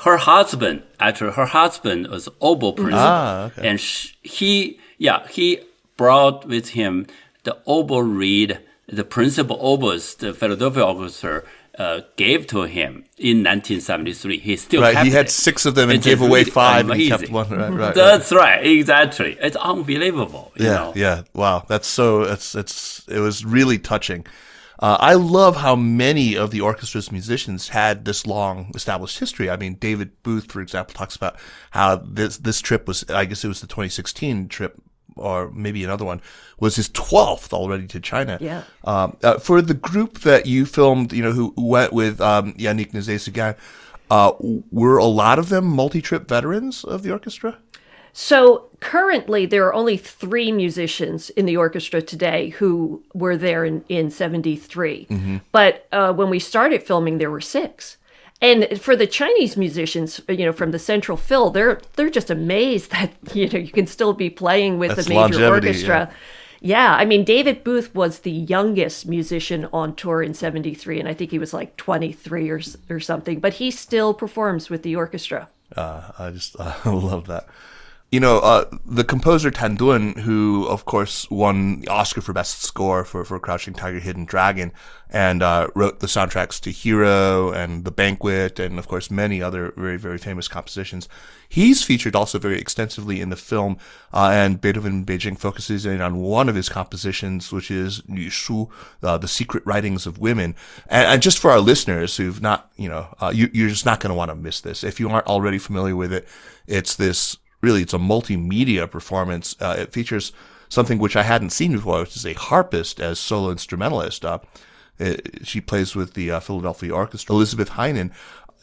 her husband, actually, her husband was oboe principal, ah, okay. and she, he, yeah, he brought with him the oboe reed, the principal oboes the Philadelphia Orchestra uh, gave to him in 1973. He still right. he had it. six of them and it's gave away five, amazing. and kept one. Right, right, That's right. right. exactly. It's unbelievable. yeah, know? yeah. Wow, that's so. It's it's it was really touching. Uh, I love how many of the orchestra's musicians had this long established history. I mean, David Booth, for example, talks about how this this trip was. I guess it was the 2016 trip, or maybe another one was his 12th already to China. Yeah. Um, uh, for the group that you filmed, you know, who went with um, Yannick Nézet-Séguin, uh, were a lot of them multi-trip veterans of the orchestra? So currently, there are only three musicians in the orchestra today who were there in, in 73. Mm-hmm. But uh, when we started filming, there were six. And for the Chinese musicians, you know, from the Central Phil, they're they're just amazed that you know you can still be playing with That's a major orchestra. Yeah. Yeah, I mean, David Booth was the youngest musician on tour in 73, and I think he was like 23 or, or something, but he still performs with the orchestra. Uh, I just I love that you know, uh, the composer Tan Dun, who of course won the Oscar for Best Score for, for Crouching Tiger, Hidden Dragon, and uh, wrote the soundtracks to Hero and The Banquet, and of course many other very very famous compositions. He's featured also very extensively in the film, uh, and Beethoven Beijing focuses in on one of his compositions, which is Nu Shu, uh, the Secret Writings of Women. And, and, just for our listeners who've not, you know, uh, you, you're just not going to want to miss this if you aren't already familiar with it. It's this really it's a multimedia performance. Uh, it features something which I hadn't seen before, which is a harpist as solo instrumentalist. Uh, it, she plays with the uh, Philadelphia Orchestra. Elizabeth Hainen.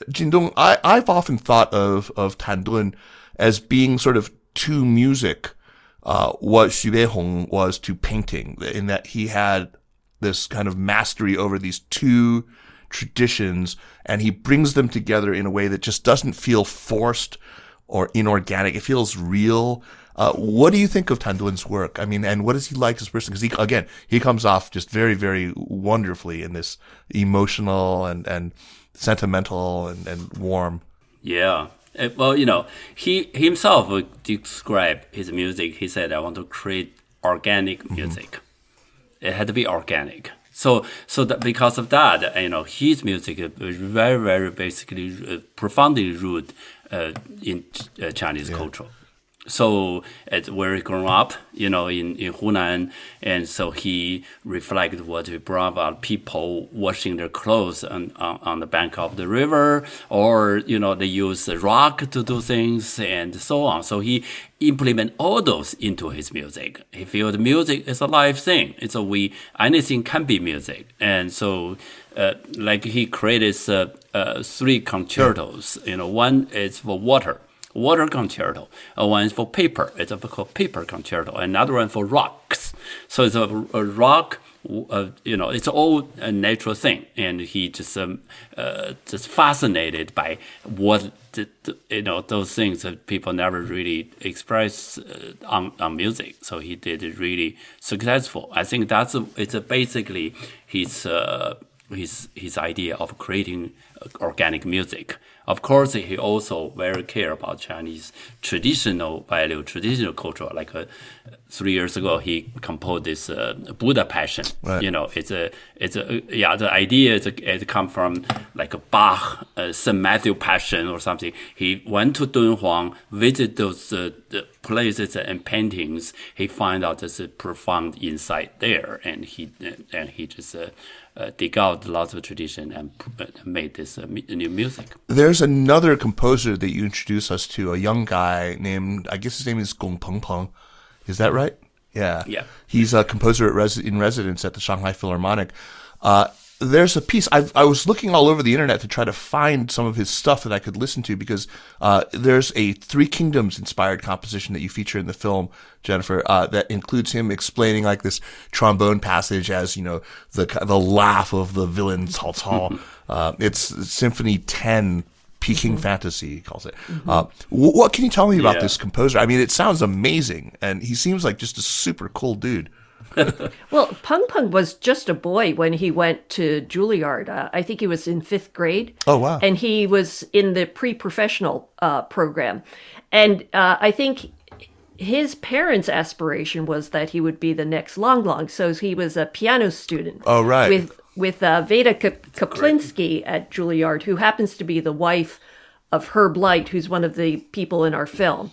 Jindong, I, I've often thought of of Tan Dun as being sort of to music uh, what Xu Beihong was to painting, in that he had this kind of mastery over these two traditions, and he brings them together in a way that just doesn't feel forced or inorganic. It feels real. Uh, what do you think of Tan Dun's work? I mean, and what is he like as a person? Because he, again, he comes off just very, very wonderfully in this emotional and, and sentimental and, and warm. Yeah. Uh, well, you know, he himself would describe his music. He said, I want to create organic mm-hmm. music. Mm-hmm. It had to be organic. So, so that because of that, you know, his music is very, very basically uh, profoundly rooted in uh, Chinese yeah. culture. so it's where he grew up, you know, in, in Hunan. And so he reflected what he brought about people washing their clothes on, on, on, the bank of the river, or, you know, they use the rock to do things and so on. So he implement all those into his music. He feels music is a live thing. It's a we, anything can be music. And so, uh, like he created uh, uh, three concertos, you know, one is for water water concerto. Uh, one is for paper. It's called paper concerto. Another one for rocks. So it's a, a rock. Uh, you know, it's all a natural thing, and he just um, uh, just fascinated by what the, the, you know those things that people never really express uh, on on music. So he did it really successful. I think that's a, it's a basically his uh, his his idea of creating organic music. Of course, he also very care about Chinese traditional value, traditional culture. Like uh, three years ago, he composed this uh, Buddha Passion. Right. You know, it's a, it's a, yeah. The idea is it come from like a Bach, uh, Saint Matthew Passion or something. He went to Dunhuang, visit those uh, places and paintings. He find out there's a profound insight there, and he and he just uh, dig out lots of tradition and uh, made this uh, new music. There's another composer that you introduced us to, a young guy named, I guess his name is Gong Peng Peng. Is that right? Yeah. Yeah. He's a composer at res- in residence at the Shanghai Philharmonic. Uh, there's a piece i I was looking all over the internet to try to find some of his stuff that I could listen to because uh, there's a Three Kingdoms inspired composition that you feature in the film, Jennifer, uh, that includes him explaining like this trombone passage as you know the the laugh of the villain Cao Cao. uh, it's Symphony Ten. Peking mm-hmm. fantasy, he calls it. Mm-hmm. Uh, what can you tell me about yeah. this composer? I mean, it sounds amazing, and he seems like just a super cool dude. well, Peng Peng was just a boy when he went to Juilliard. Uh, I think he was in fifth grade. Oh, wow. And he was in the pre professional uh, program. And uh, I think his parents' aspiration was that he would be the next Lang Lang. So he was a piano student. Oh, right. With, with uh, Veda Kaplinsky at Juilliard, who happens to be the wife of Herb Light, who's one of the people in our film.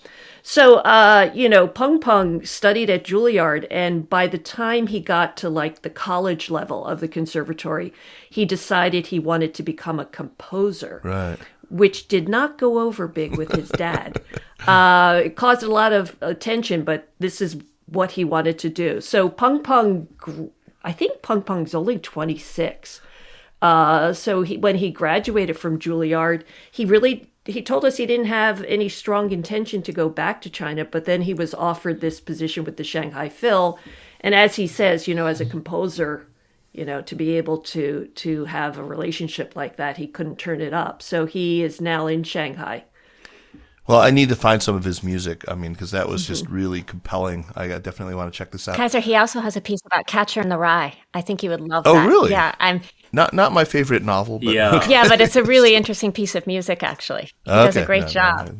So, uh, you know, Peng Peng studied at Juilliard, and by the time he got to like the college level of the conservatory, he decided he wanted to become a composer. Right. Which did not go over big with his dad. uh, it caused a lot of attention, but this is what he wanted to do. So Peng Peng, I think Peng Peng's only 26. Uh, so he, when he graduated from Juilliard, he really he told us he didn't have any strong intention to go back to China, but then he was offered this position with the Shanghai Phil, and as he says, you know, as a composer, you know, to be able to to have a relationship like that, he couldn't turn it up. So he is now in Shanghai. Well, I need to find some of his music. I mean, because that was mm-hmm. just really compelling. I definitely want to check this out. Kaiser, he also has a piece about Catcher in the Rye. I think you would love oh, that. really? Yeah, I'm not not my favorite novel, but yeah, yeah, but it's a really interesting piece of music. Actually, he okay. does a great no, job. No, no.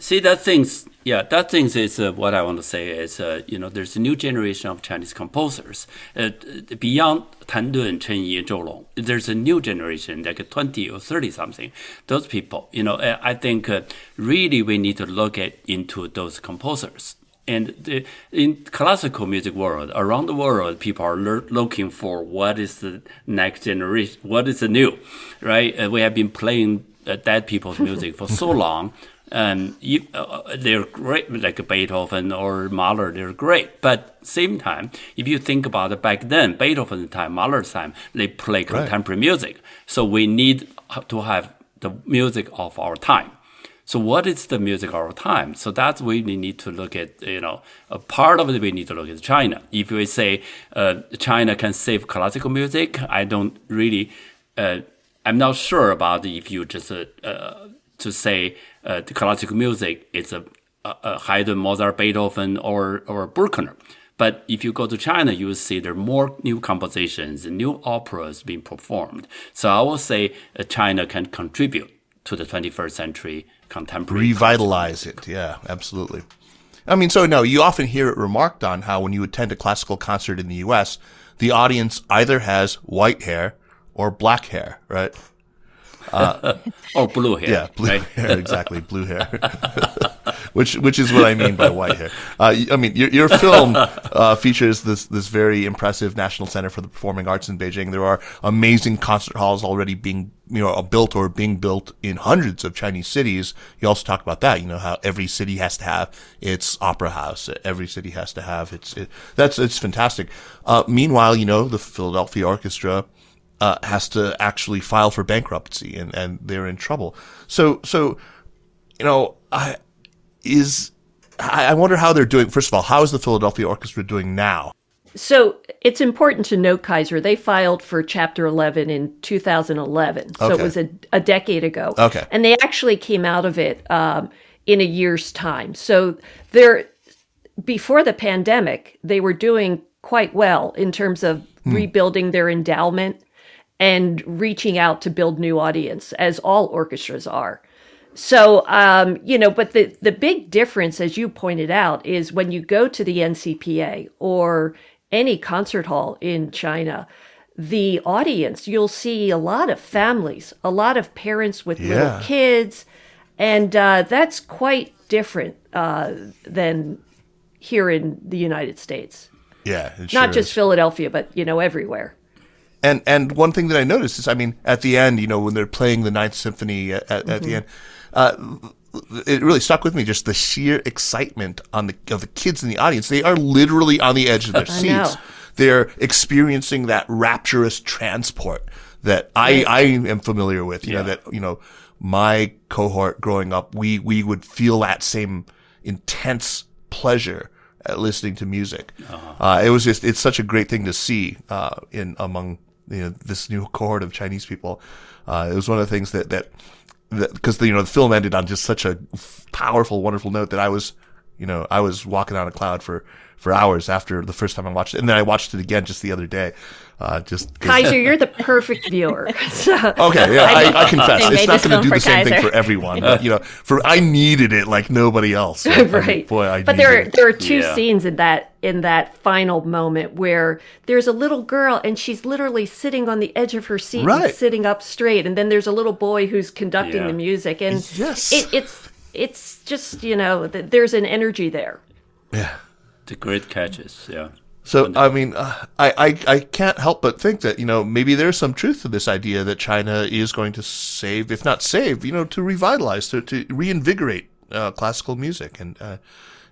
See that things, yeah, that things is uh, what I want to say is, uh, you know, there's a new generation of Chinese composers uh, beyond Tan Dun, Chen Yi, Zhou Long. There's a new generation, like 20 or 30 something. Those people, you know, uh, I think uh, really we need to look at into those composers and the, in classical music world around the world people are looking for what is the next generation what is the new right? Uh, we have been playing uh, dead people's music for so long and you, uh, they're great like beethoven or mahler they're great. But same time if you think about it back then beethoven's time mahler's time they play contemporary right. music. So we need to have the music of our time so what is the music of our time? So that's we need to look at, you know, a part of it we need to look at China. If we say uh, China can save classical music, I don't really, uh, I'm not sure about if you just uh, uh to say uh, the classical music is a, a Haydn, Mozart, Beethoven, or or Bruckner. But if you go to China, you will see there are more new compositions, new operas being performed. So I will say uh, China can contribute to the 21st century contemporary. Revitalize it. Yeah, absolutely. I mean, so no, you often hear it remarked on how when you attend a classical concert in the U.S., the audience either has white hair or black hair, right? Uh, or blue hair. Yeah, blue right? hair, exactly, blue hair. which which is what I mean by white hair. Uh, I mean, your, your film uh, features this this very impressive National Center for the Performing Arts in Beijing. There are amazing concert halls already being you know built or being built in hundreds of Chinese cities. You also talk about that. You know how every city has to have its opera house. Every city has to have its. It, that's it's fantastic. Uh, meanwhile, you know the Philadelphia Orchestra. Uh, has to actually file for bankruptcy and, and they're in trouble. So, so, you know, I, is I wonder how they're doing. First of all, how is the Philadelphia Orchestra doing now? So it's important to note, Kaiser, they filed for Chapter 11 in 2011. So Okay. it was a, a decade ago. Okay. And they actually came out of it um, in a year's time. So they're, before the pandemic, they were doing quite well in terms of rebuilding their endowment and reaching out to build new audience, as all orchestras are. So, um, you know, but the, the big difference, as you pointed out, is when you go to the NCPA or any concert hall in China, the audience, you'll see a lot of families, a lot of parents with Yeah. little kids. And uh, that's quite different uh, than here in the United States. Yeah, Not sure just is. Philadelphia, but, you know, everywhere. And and one thing that I noticed is, I mean, at the end, you know, when they're playing the Ninth Symphony at, at, Mm-hmm. the end, uh, it really stuck with me. Just the sheer excitement on the of the kids in the audience. They are literally on the edge of their I know. seats. They're experiencing that rapturous transport that I I am familiar with. You know that you know my cohort growing up, we we would feel that same intense pleasure at listening to music. uh it was just it's such a great thing to see uh, in among you know this new cohort of Chinese people. Uh, it was one of the things that that because you know the film ended on just such a powerful, wonderful note that I was you know I was walking on a cloud for for hours after the first time I watched it, and then I watched it again just the other day. Uh, just 'cause- Kaiser, you're the perfect viewer. So, Okay, yeah, I, I confess it's not going to do the same thing for everyone, but you know, for I needed it like nobody else. I mean, right. boy, I but there are, it. there are two Yeah. scenes in that in that final moment where there's a little girl and she's literally sitting on the edge of her seat Right. and sitting up straight, and then there's a little boy who's conducting Yeah. the music, and Yes. it, it's it's just you know th- there's an energy there. yeah. The great catches, yeah. So I mean, uh, I, I I can't help but think that you know maybe there's some truth to this idea that China is going to save, if not save, you know, to revitalize, to to reinvigorate uh, classical music, and uh,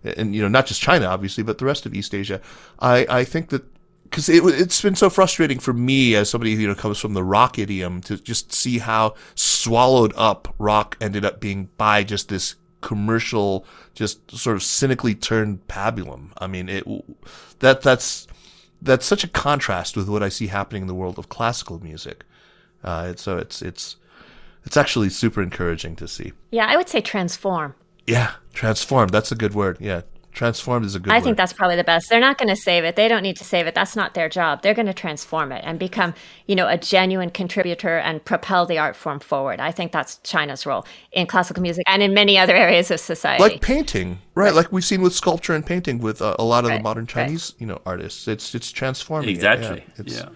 and you know not just China obviously, but the rest of East Asia. I I think that because it, it's been so frustrating for me as somebody who you know comes from the rock idiom to just see how swallowed up rock ended up being by just this commercial, just sort of cynically turned pabulum. I mean, it that that's that's such a contrast with what I see happening in the world of classical music. Uh, it's, so it's it's it's actually super encouraging to see. Yeah, I would say transform. Yeah, transform. That's a good word. Yeah, transformed is a good I word. think that's probably the best. They're not going to save it. They don't need to save it. That's not their job. They're going to transform it and become, you know, a genuine contributor and propel the art form forward. I think that's China's role in classical music and in many other areas of society. like painting, right? Like we've seen with sculpture and painting with uh, a lot of the Right, modern right. Chinese, you know, artists. It's it's transforming. it, Exactly. Yeah. It's, yeah.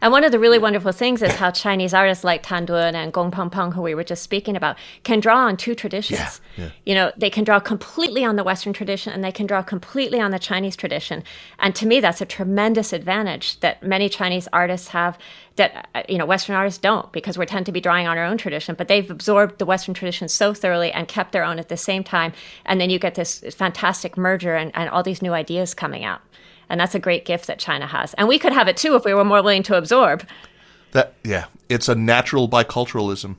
And one of the really wonderful things is how Chinese artists like Tan Dun and Gong Peng Peng, who we were just speaking about, can draw on two traditions. Yeah, yeah. You know, they can draw completely on the Western tradition and they can draw completely on the Chinese tradition. And to me, that's a tremendous advantage that many Chinese artists have that, uh, you know, Western artists don't because we tend to be drawing on our own tradition, but they've absorbed the Western tradition so thoroughly and kept their own at the same time. And then you get this fantastic merger and, and all these new ideas coming out. And that's a great gift that China has. And we could have it too if we were more willing to absorb. That yeah, it's a natural biculturalism.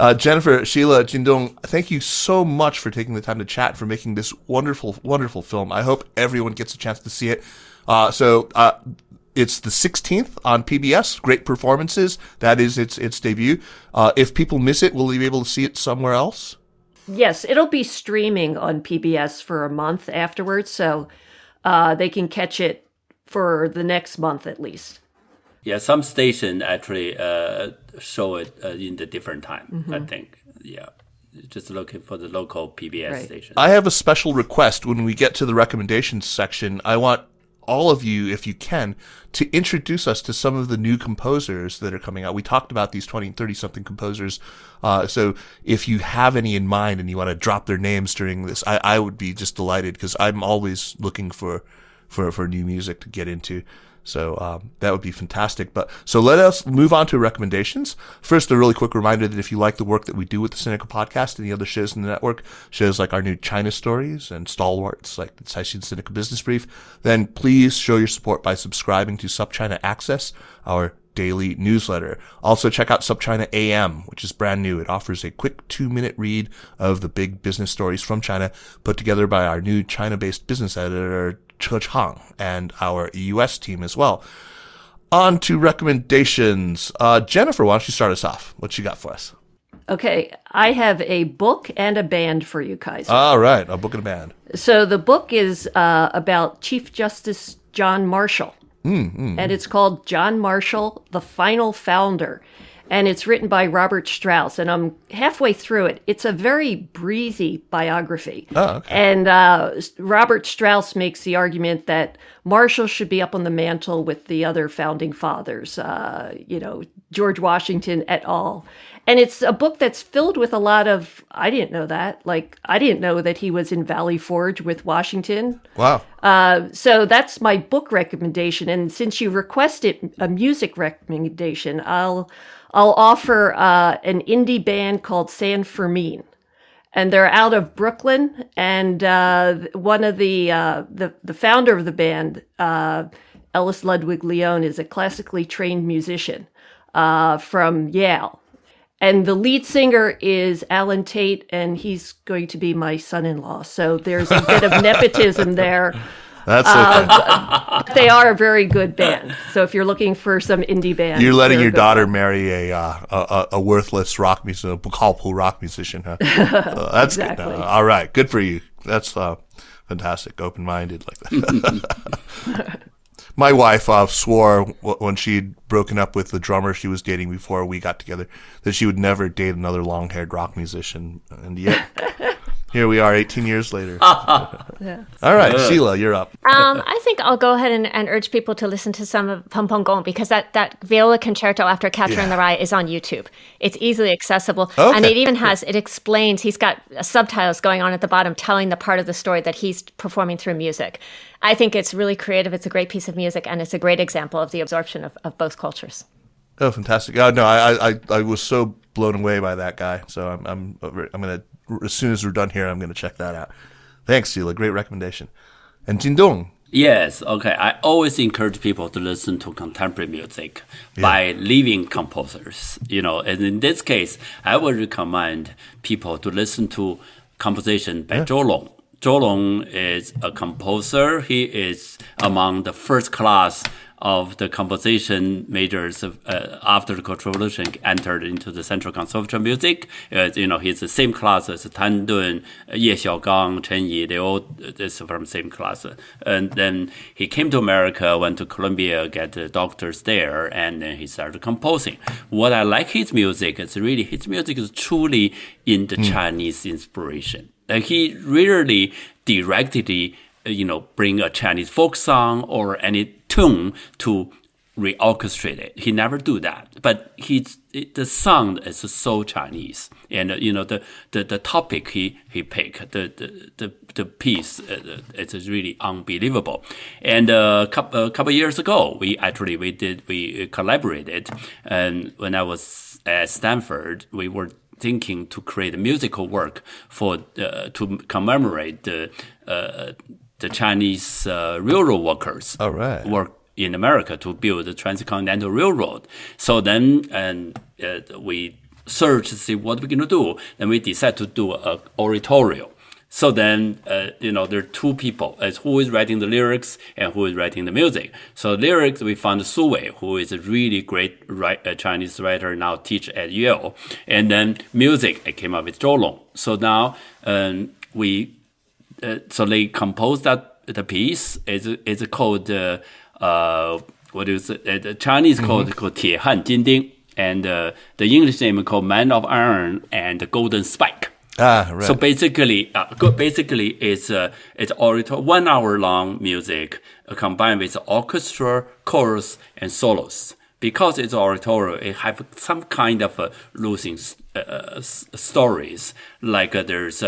Uh, Jennifer, Sheila, Jindong, thank you so much for taking the time to chat, for making this wonderful, wonderful film. I hope everyone gets a chance to see it. Uh, so uh, it's the 16th on PBS. Great performances. That is its its debut. Uh, if people miss it, will they be able to see it somewhere else? Yes, it'll be streaming on PBS for a month afterwards, so uh, they can catch it for the next month at least. Yeah, some station actually uh, show it uh, in the different time. Mm-hmm. I think. Yeah, just looking for the local PBS Right. station. I have a special request when we get to the recommendations section. I want all of you, if you can, to introduce us to some of the new composers that are coming out. We talked about these 20 and 30 something composers. Uh, so if you have any in mind and you want to drop their names during this, I, I would be just delighted because I'm always looking for, for, for new music to get into. So um, that would be fantastic. But so let us move on to recommendations. First, a really quick reminder that if you like the work that we do with the Sinica Podcast and the other shows in the network, shows like our new China stories and stalwarts like the Caixin Sinica Business Brief, then please show your support by subscribing to SupChina Access, our daily newsletter. Also check out SupChina AM, which is brand new. It offers a quick two minute read of the big business stories from China put together by our new China based business editor, Che Chang and our US team as well. On to recommendations. Uh, Jennifer, why don't you start us off? What you got for us? Okay, I have a book and a band for you, Kaiser. All right, a book and a band. So the book is uh, about Chief Justice John Marshall, mm, mm, and it's called John Marshall, the Final Founder and it's written by Robert Strauss. And I'm halfway through it. It's a very breezy biography. Oh, okay. And uh, Robert Strauss makes the argument that Marshall should be up on the mantle with the other founding fathers, uh, you know, George Washington et al. And it's a book that's filled with a lot of, I didn't know that. Like, I didn't know that he was in Valley Forge with Washington. Wow. Uh, so that's my book recommendation. And since you requested a music recommendation, I'll I'll offer uh, an indie band called San Fermin. And they're out of Brooklyn, and uh, one of the, uh, the the founder of the band, uh, Ellis Ludwig Leone, is a classically trained musician uh, from Yale, and the lead singer is Allen Tate, and he's going to be my son-in-law. So there's a bit of nepotism there. That's uh, they are a very good band. So if you're looking for some indie band, you're letting your daughter marry a, uh, a, a worthless rock musician, a Bukalpu rock musician, huh? uh, that's exactly. good. all right, good for you. That's uh, fantastic. Open minded like that. My wife uh, swore when she'd broken up with the drummer she was dating before we got together that she would never date another long haired rock musician, and yet. Here we are 18 years later. yeah. All right, Sheila, you're up. um, I think I'll go ahead and, and, urge people to listen to some of Peng Peng Gong because that, that viola concerto after Catcher yeah. in the Rye is on YouTube. It's easily accessible. Okay. And it even has, it explains, he's got subtitles going on at the bottom telling the part of the story that he's performing through music. I think it's really creative. It's a great piece of music and it's a great example of the absorption of, of both cultures. Oh, fantastic! Uh, no, I, I I was so blown away by that guy. So I'm I'm I'm gonna as soon as we're done here, I'm going to check that out. Thanks, Sheila. Great recommendation. And Jindong. Yes, okay. I always encourage people to listen to contemporary music yeah. by living composers. You know, and in this case, I would recommend people to listen to composition by yeah. Zhou Long. Zhou Long is a composer. He is among the first class of the composition majors of, uh, after the Cultural Revolution entered into the Central Conservatory of Music. Uh, you know, he's the same class as Tan Dun, Ye Xiaogang, Chen Yi. They all is from the same class. And then he came to America, went to Columbia, get the doctors there, and then he started composing. What I like his music is really his music is truly in the mm. Chinese inspiration. Like he rarely directly you know, bring a Chinese folk song or any tune to reorchestrate it. He never do that. But he's the sound is so Chinese, and uh, you know the, the, the topic he he picked, the the the, the piece, uh, it's really unbelievable. And uh, a couple, a couple years ago, we actually we did we collaborated, and when I was at Stanford, we were thinking to create a musical work for uh, to commemorate the uh, the Chinese uh, railroad workers All right. work in America to build the transcontinental railroad. So then, and uh, we search to see what we're going to do. Then we decide to do a oratorio. So then, uh, you know, there are two people: as who is writing the lyrics and who is writing the music. So lyrics, we found Su Wei, who is a really great write, uh, Chinese writer, now teach at Yale. And then music, I came up with Zhou Long. So now um, we so they composed that the piece is is called uh, uh, what is it? Uh, the Chinese called mm -hmm. called 铁汉金钉 and uh, the English name called Man of Iron and Golden Spike. Ah, right. So basically, uh, go- basically, it's uh, it's oratorio, one hour long music uh, combined with orchestra, chorus, and solos. Because it's oratorio, it have some kind of uh, losing s- uh, s- stories. Like uh, there's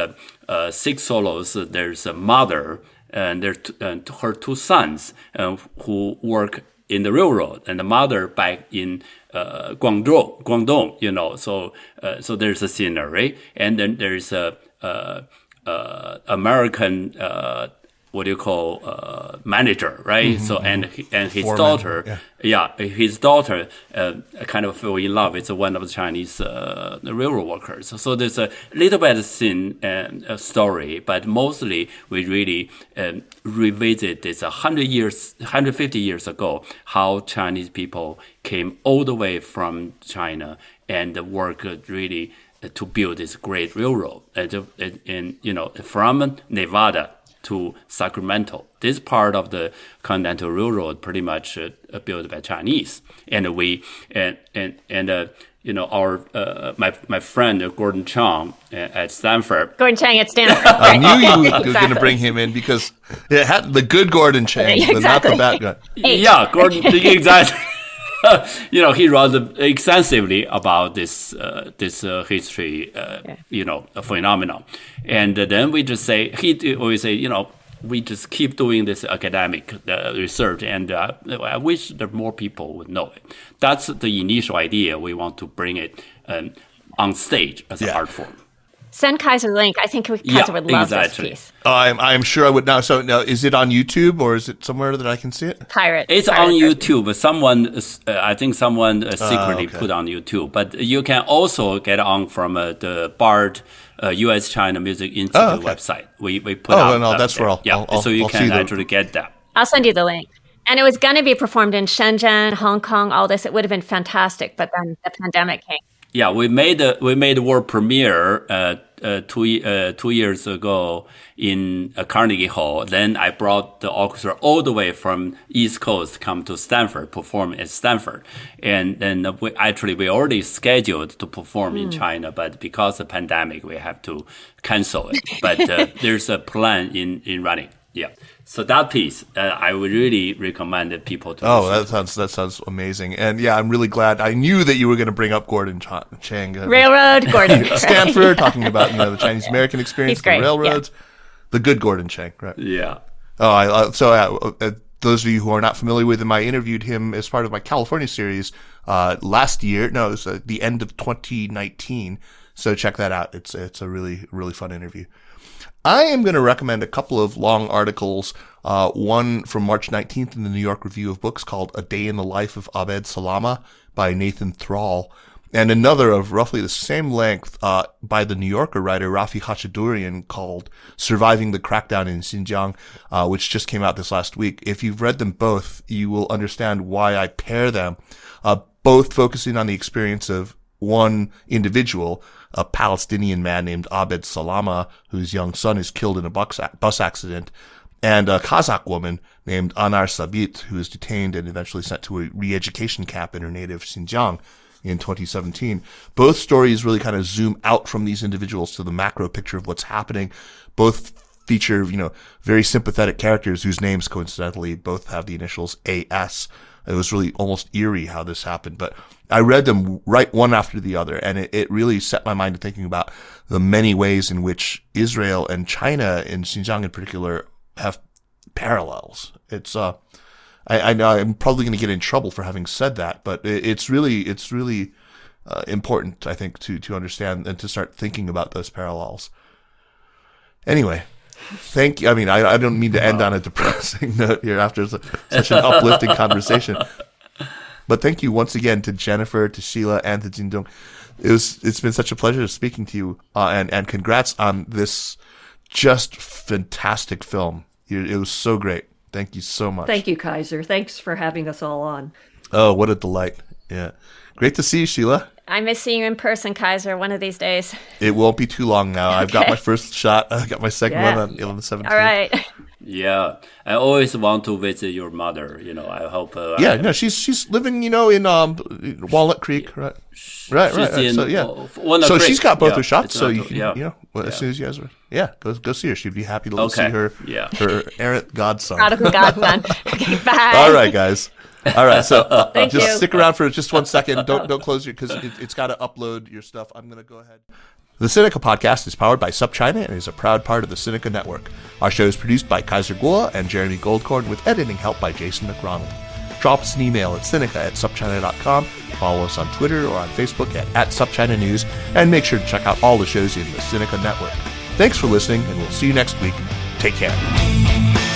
uh, six solos. There's a mother and and her two sons uh, who work in the railroad and the mother back in uh, Guangzhou, Guangdong, you know. So, uh, so there's a scenery, and then there's a, uh, uh, American, what do you call, uh, manager, right? So, and, and his Foreman, daughter, yeah. his daughter, uh, kind of fell in love with one of the Chinese, uh, railroad workers. So there's a little bit of scene and a story, but mostly we really, um, revisit this 100 years, 150 years ago, how Chinese people came all the way from China and worked really to build this great railroad. And, and, and, you know, from Nevada to Sacramento. This part of the Continental Railroad pretty much uh, built by Chinese, and we and and and uh, you know our uh, my my friend uh, Gordon Chang uh, at Stanford. Gordon Chang at Stanford. I knew you were going to bring him in because it had the good Gordon Chang, Yeah, but not the bad guy. Yeah, Gordon exactly. you know, he wrote extensively about this uh, this uh, history, uh, you know, phenomenon, and then we just say he d- always say, you know, we just keep doing this academic uh, research, and uh, I wish that more people would know it. That's the initial idea. We want to bring it um, on stage as an art form. Send Kaiser link. I think Kaiser Yeah, would love exactly. this piece. I'm I'm sure I would now. So now, is it on YouTube or is it somewhere that I can see it? Pirate. It's pirate on version. YouTube. Someone, uh, I think someone uh, secretly okay. put on YouTube, but you can also get on from uh, the Bard uh, U.S. China Music Institute Oh, okay. website. We we put Oh, out. no, uh, that's where I'll- yeah. I'll- I'll- so you I'll see can the- actually get that. I'll send you the link. And it was going to be performed in Shenzhen, Hong Kong, all this. It would have been fantastic, but then the pandemic came. Yeah, we made the we made the world premiere uh, uh, two uh, two years ago in uh, Carnegie Hall. Then I brought the orchestra all the way from East Coast come to Stanford, perform at Stanford, and then we actually we already scheduled to perform in China, but because of the pandemic, we have to cancel it. But uh, there's a plan in in running. Yeah. So that piece, uh, I would really recommend that people to. Oh, listen that sounds that sounds amazing. And yeah, I'm really glad. I knew that you were going to bring up Gordon Cha- Chang. uh, Railroad, Gordon. Stanford, talking about you know the Chinese American experience, the railroads, the good Gordon Chang, right? Yeah. Oh, I, uh, so uh, uh, those of you who are not familiar with him, I interviewed him as part of my California series uh, last year. No, it was uh, the end of 2019. So check that out. It's it's a really really fun interview. I am going to recommend a couple of long articles. Uh, one from March 19th in the New York Review of Books called "A Day in the Life of Abed Salama" by Nathan Thrall, and another of roughly the same length uh, by the New Yorker writer Raffi Khatchadourian called "Surviving the Crackdown in Xinjiang," uh, which just came out this last week. If you've read them both, you will understand why I pair them. Uh, both focusing on the experience of one individual, a Palestinian man named Abed Salama, whose young son is killed in a bus, bus accident, and a Kazakh woman named Anar Sabit, who is detained and eventually sent to a re-education camp in her native Xinjiang in 2017. Both stories really kind of zoom out from these individuals to the macro picture of what's happening. Both feature, you know, very sympathetic characters whose names coincidentally both have the initials AS. It was really almost eerie how this happened, but I read them right one after the other, and it, it really set my mind to thinking about the many ways in which Israel and China, in Xinjiang in particular, have parallels. It's uh, I, I know I'm probably going to get in trouble for having said that, but it, it's really it's really uh, important, I think, to to understand and to start thinking about those parallels. Anyway, thank you. I mean, I, I don't mean to end on a depressing note here after such an uplifting conversation. But thank you once again to Jennifer, to Sheila, and to Jindong. It was it's been such a pleasure speaking to you, uh, and and congrats on this just fantastic film. You- It was so great. Thank you so much. Thank you, Kaiser. Thanks for having us all on. Oh, what a delight! Yeah, great to see you, Sheila. I miss seeing you in person, Kaiser, one of these days. It won't be too long now. I've got my first shot. I got my second Yeah. one on, on the 17th. All right. Yeah, I always want to visit your mother. You know, I hope. Uh, yeah, I, no, she's she's living, you know, in um Walnut Creek, right? Right, right. right. in, so yeah, Walnut so Creek. she's got both Yeah, her shots. So you, can, yeah. you know, well, as soon as you guys are, yeah, go go see her. She'd be happy to Okay, see her, yeah. her errant godson. Prodigal godson. Okay, bye. All right, guys. All right, so uh, just you. stick around for just one second. Don't don't close your because it, it's got to upload your stuff. I'm gonna go ahead. The Sinica podcast is powered by SupChina and is a proud part of the Sinica network. Our show is produced by Kaiser Kuo and Jeremy Goldkorn with editing help by Jason McRonald. Drop us an email at Sinica at SupChina.com. Follow us on Twitter or on Facebook at, at SupChina News. And make sure to check out all the shows in the Sinica network. Thanks for listening, and we'll see you next week. Take care.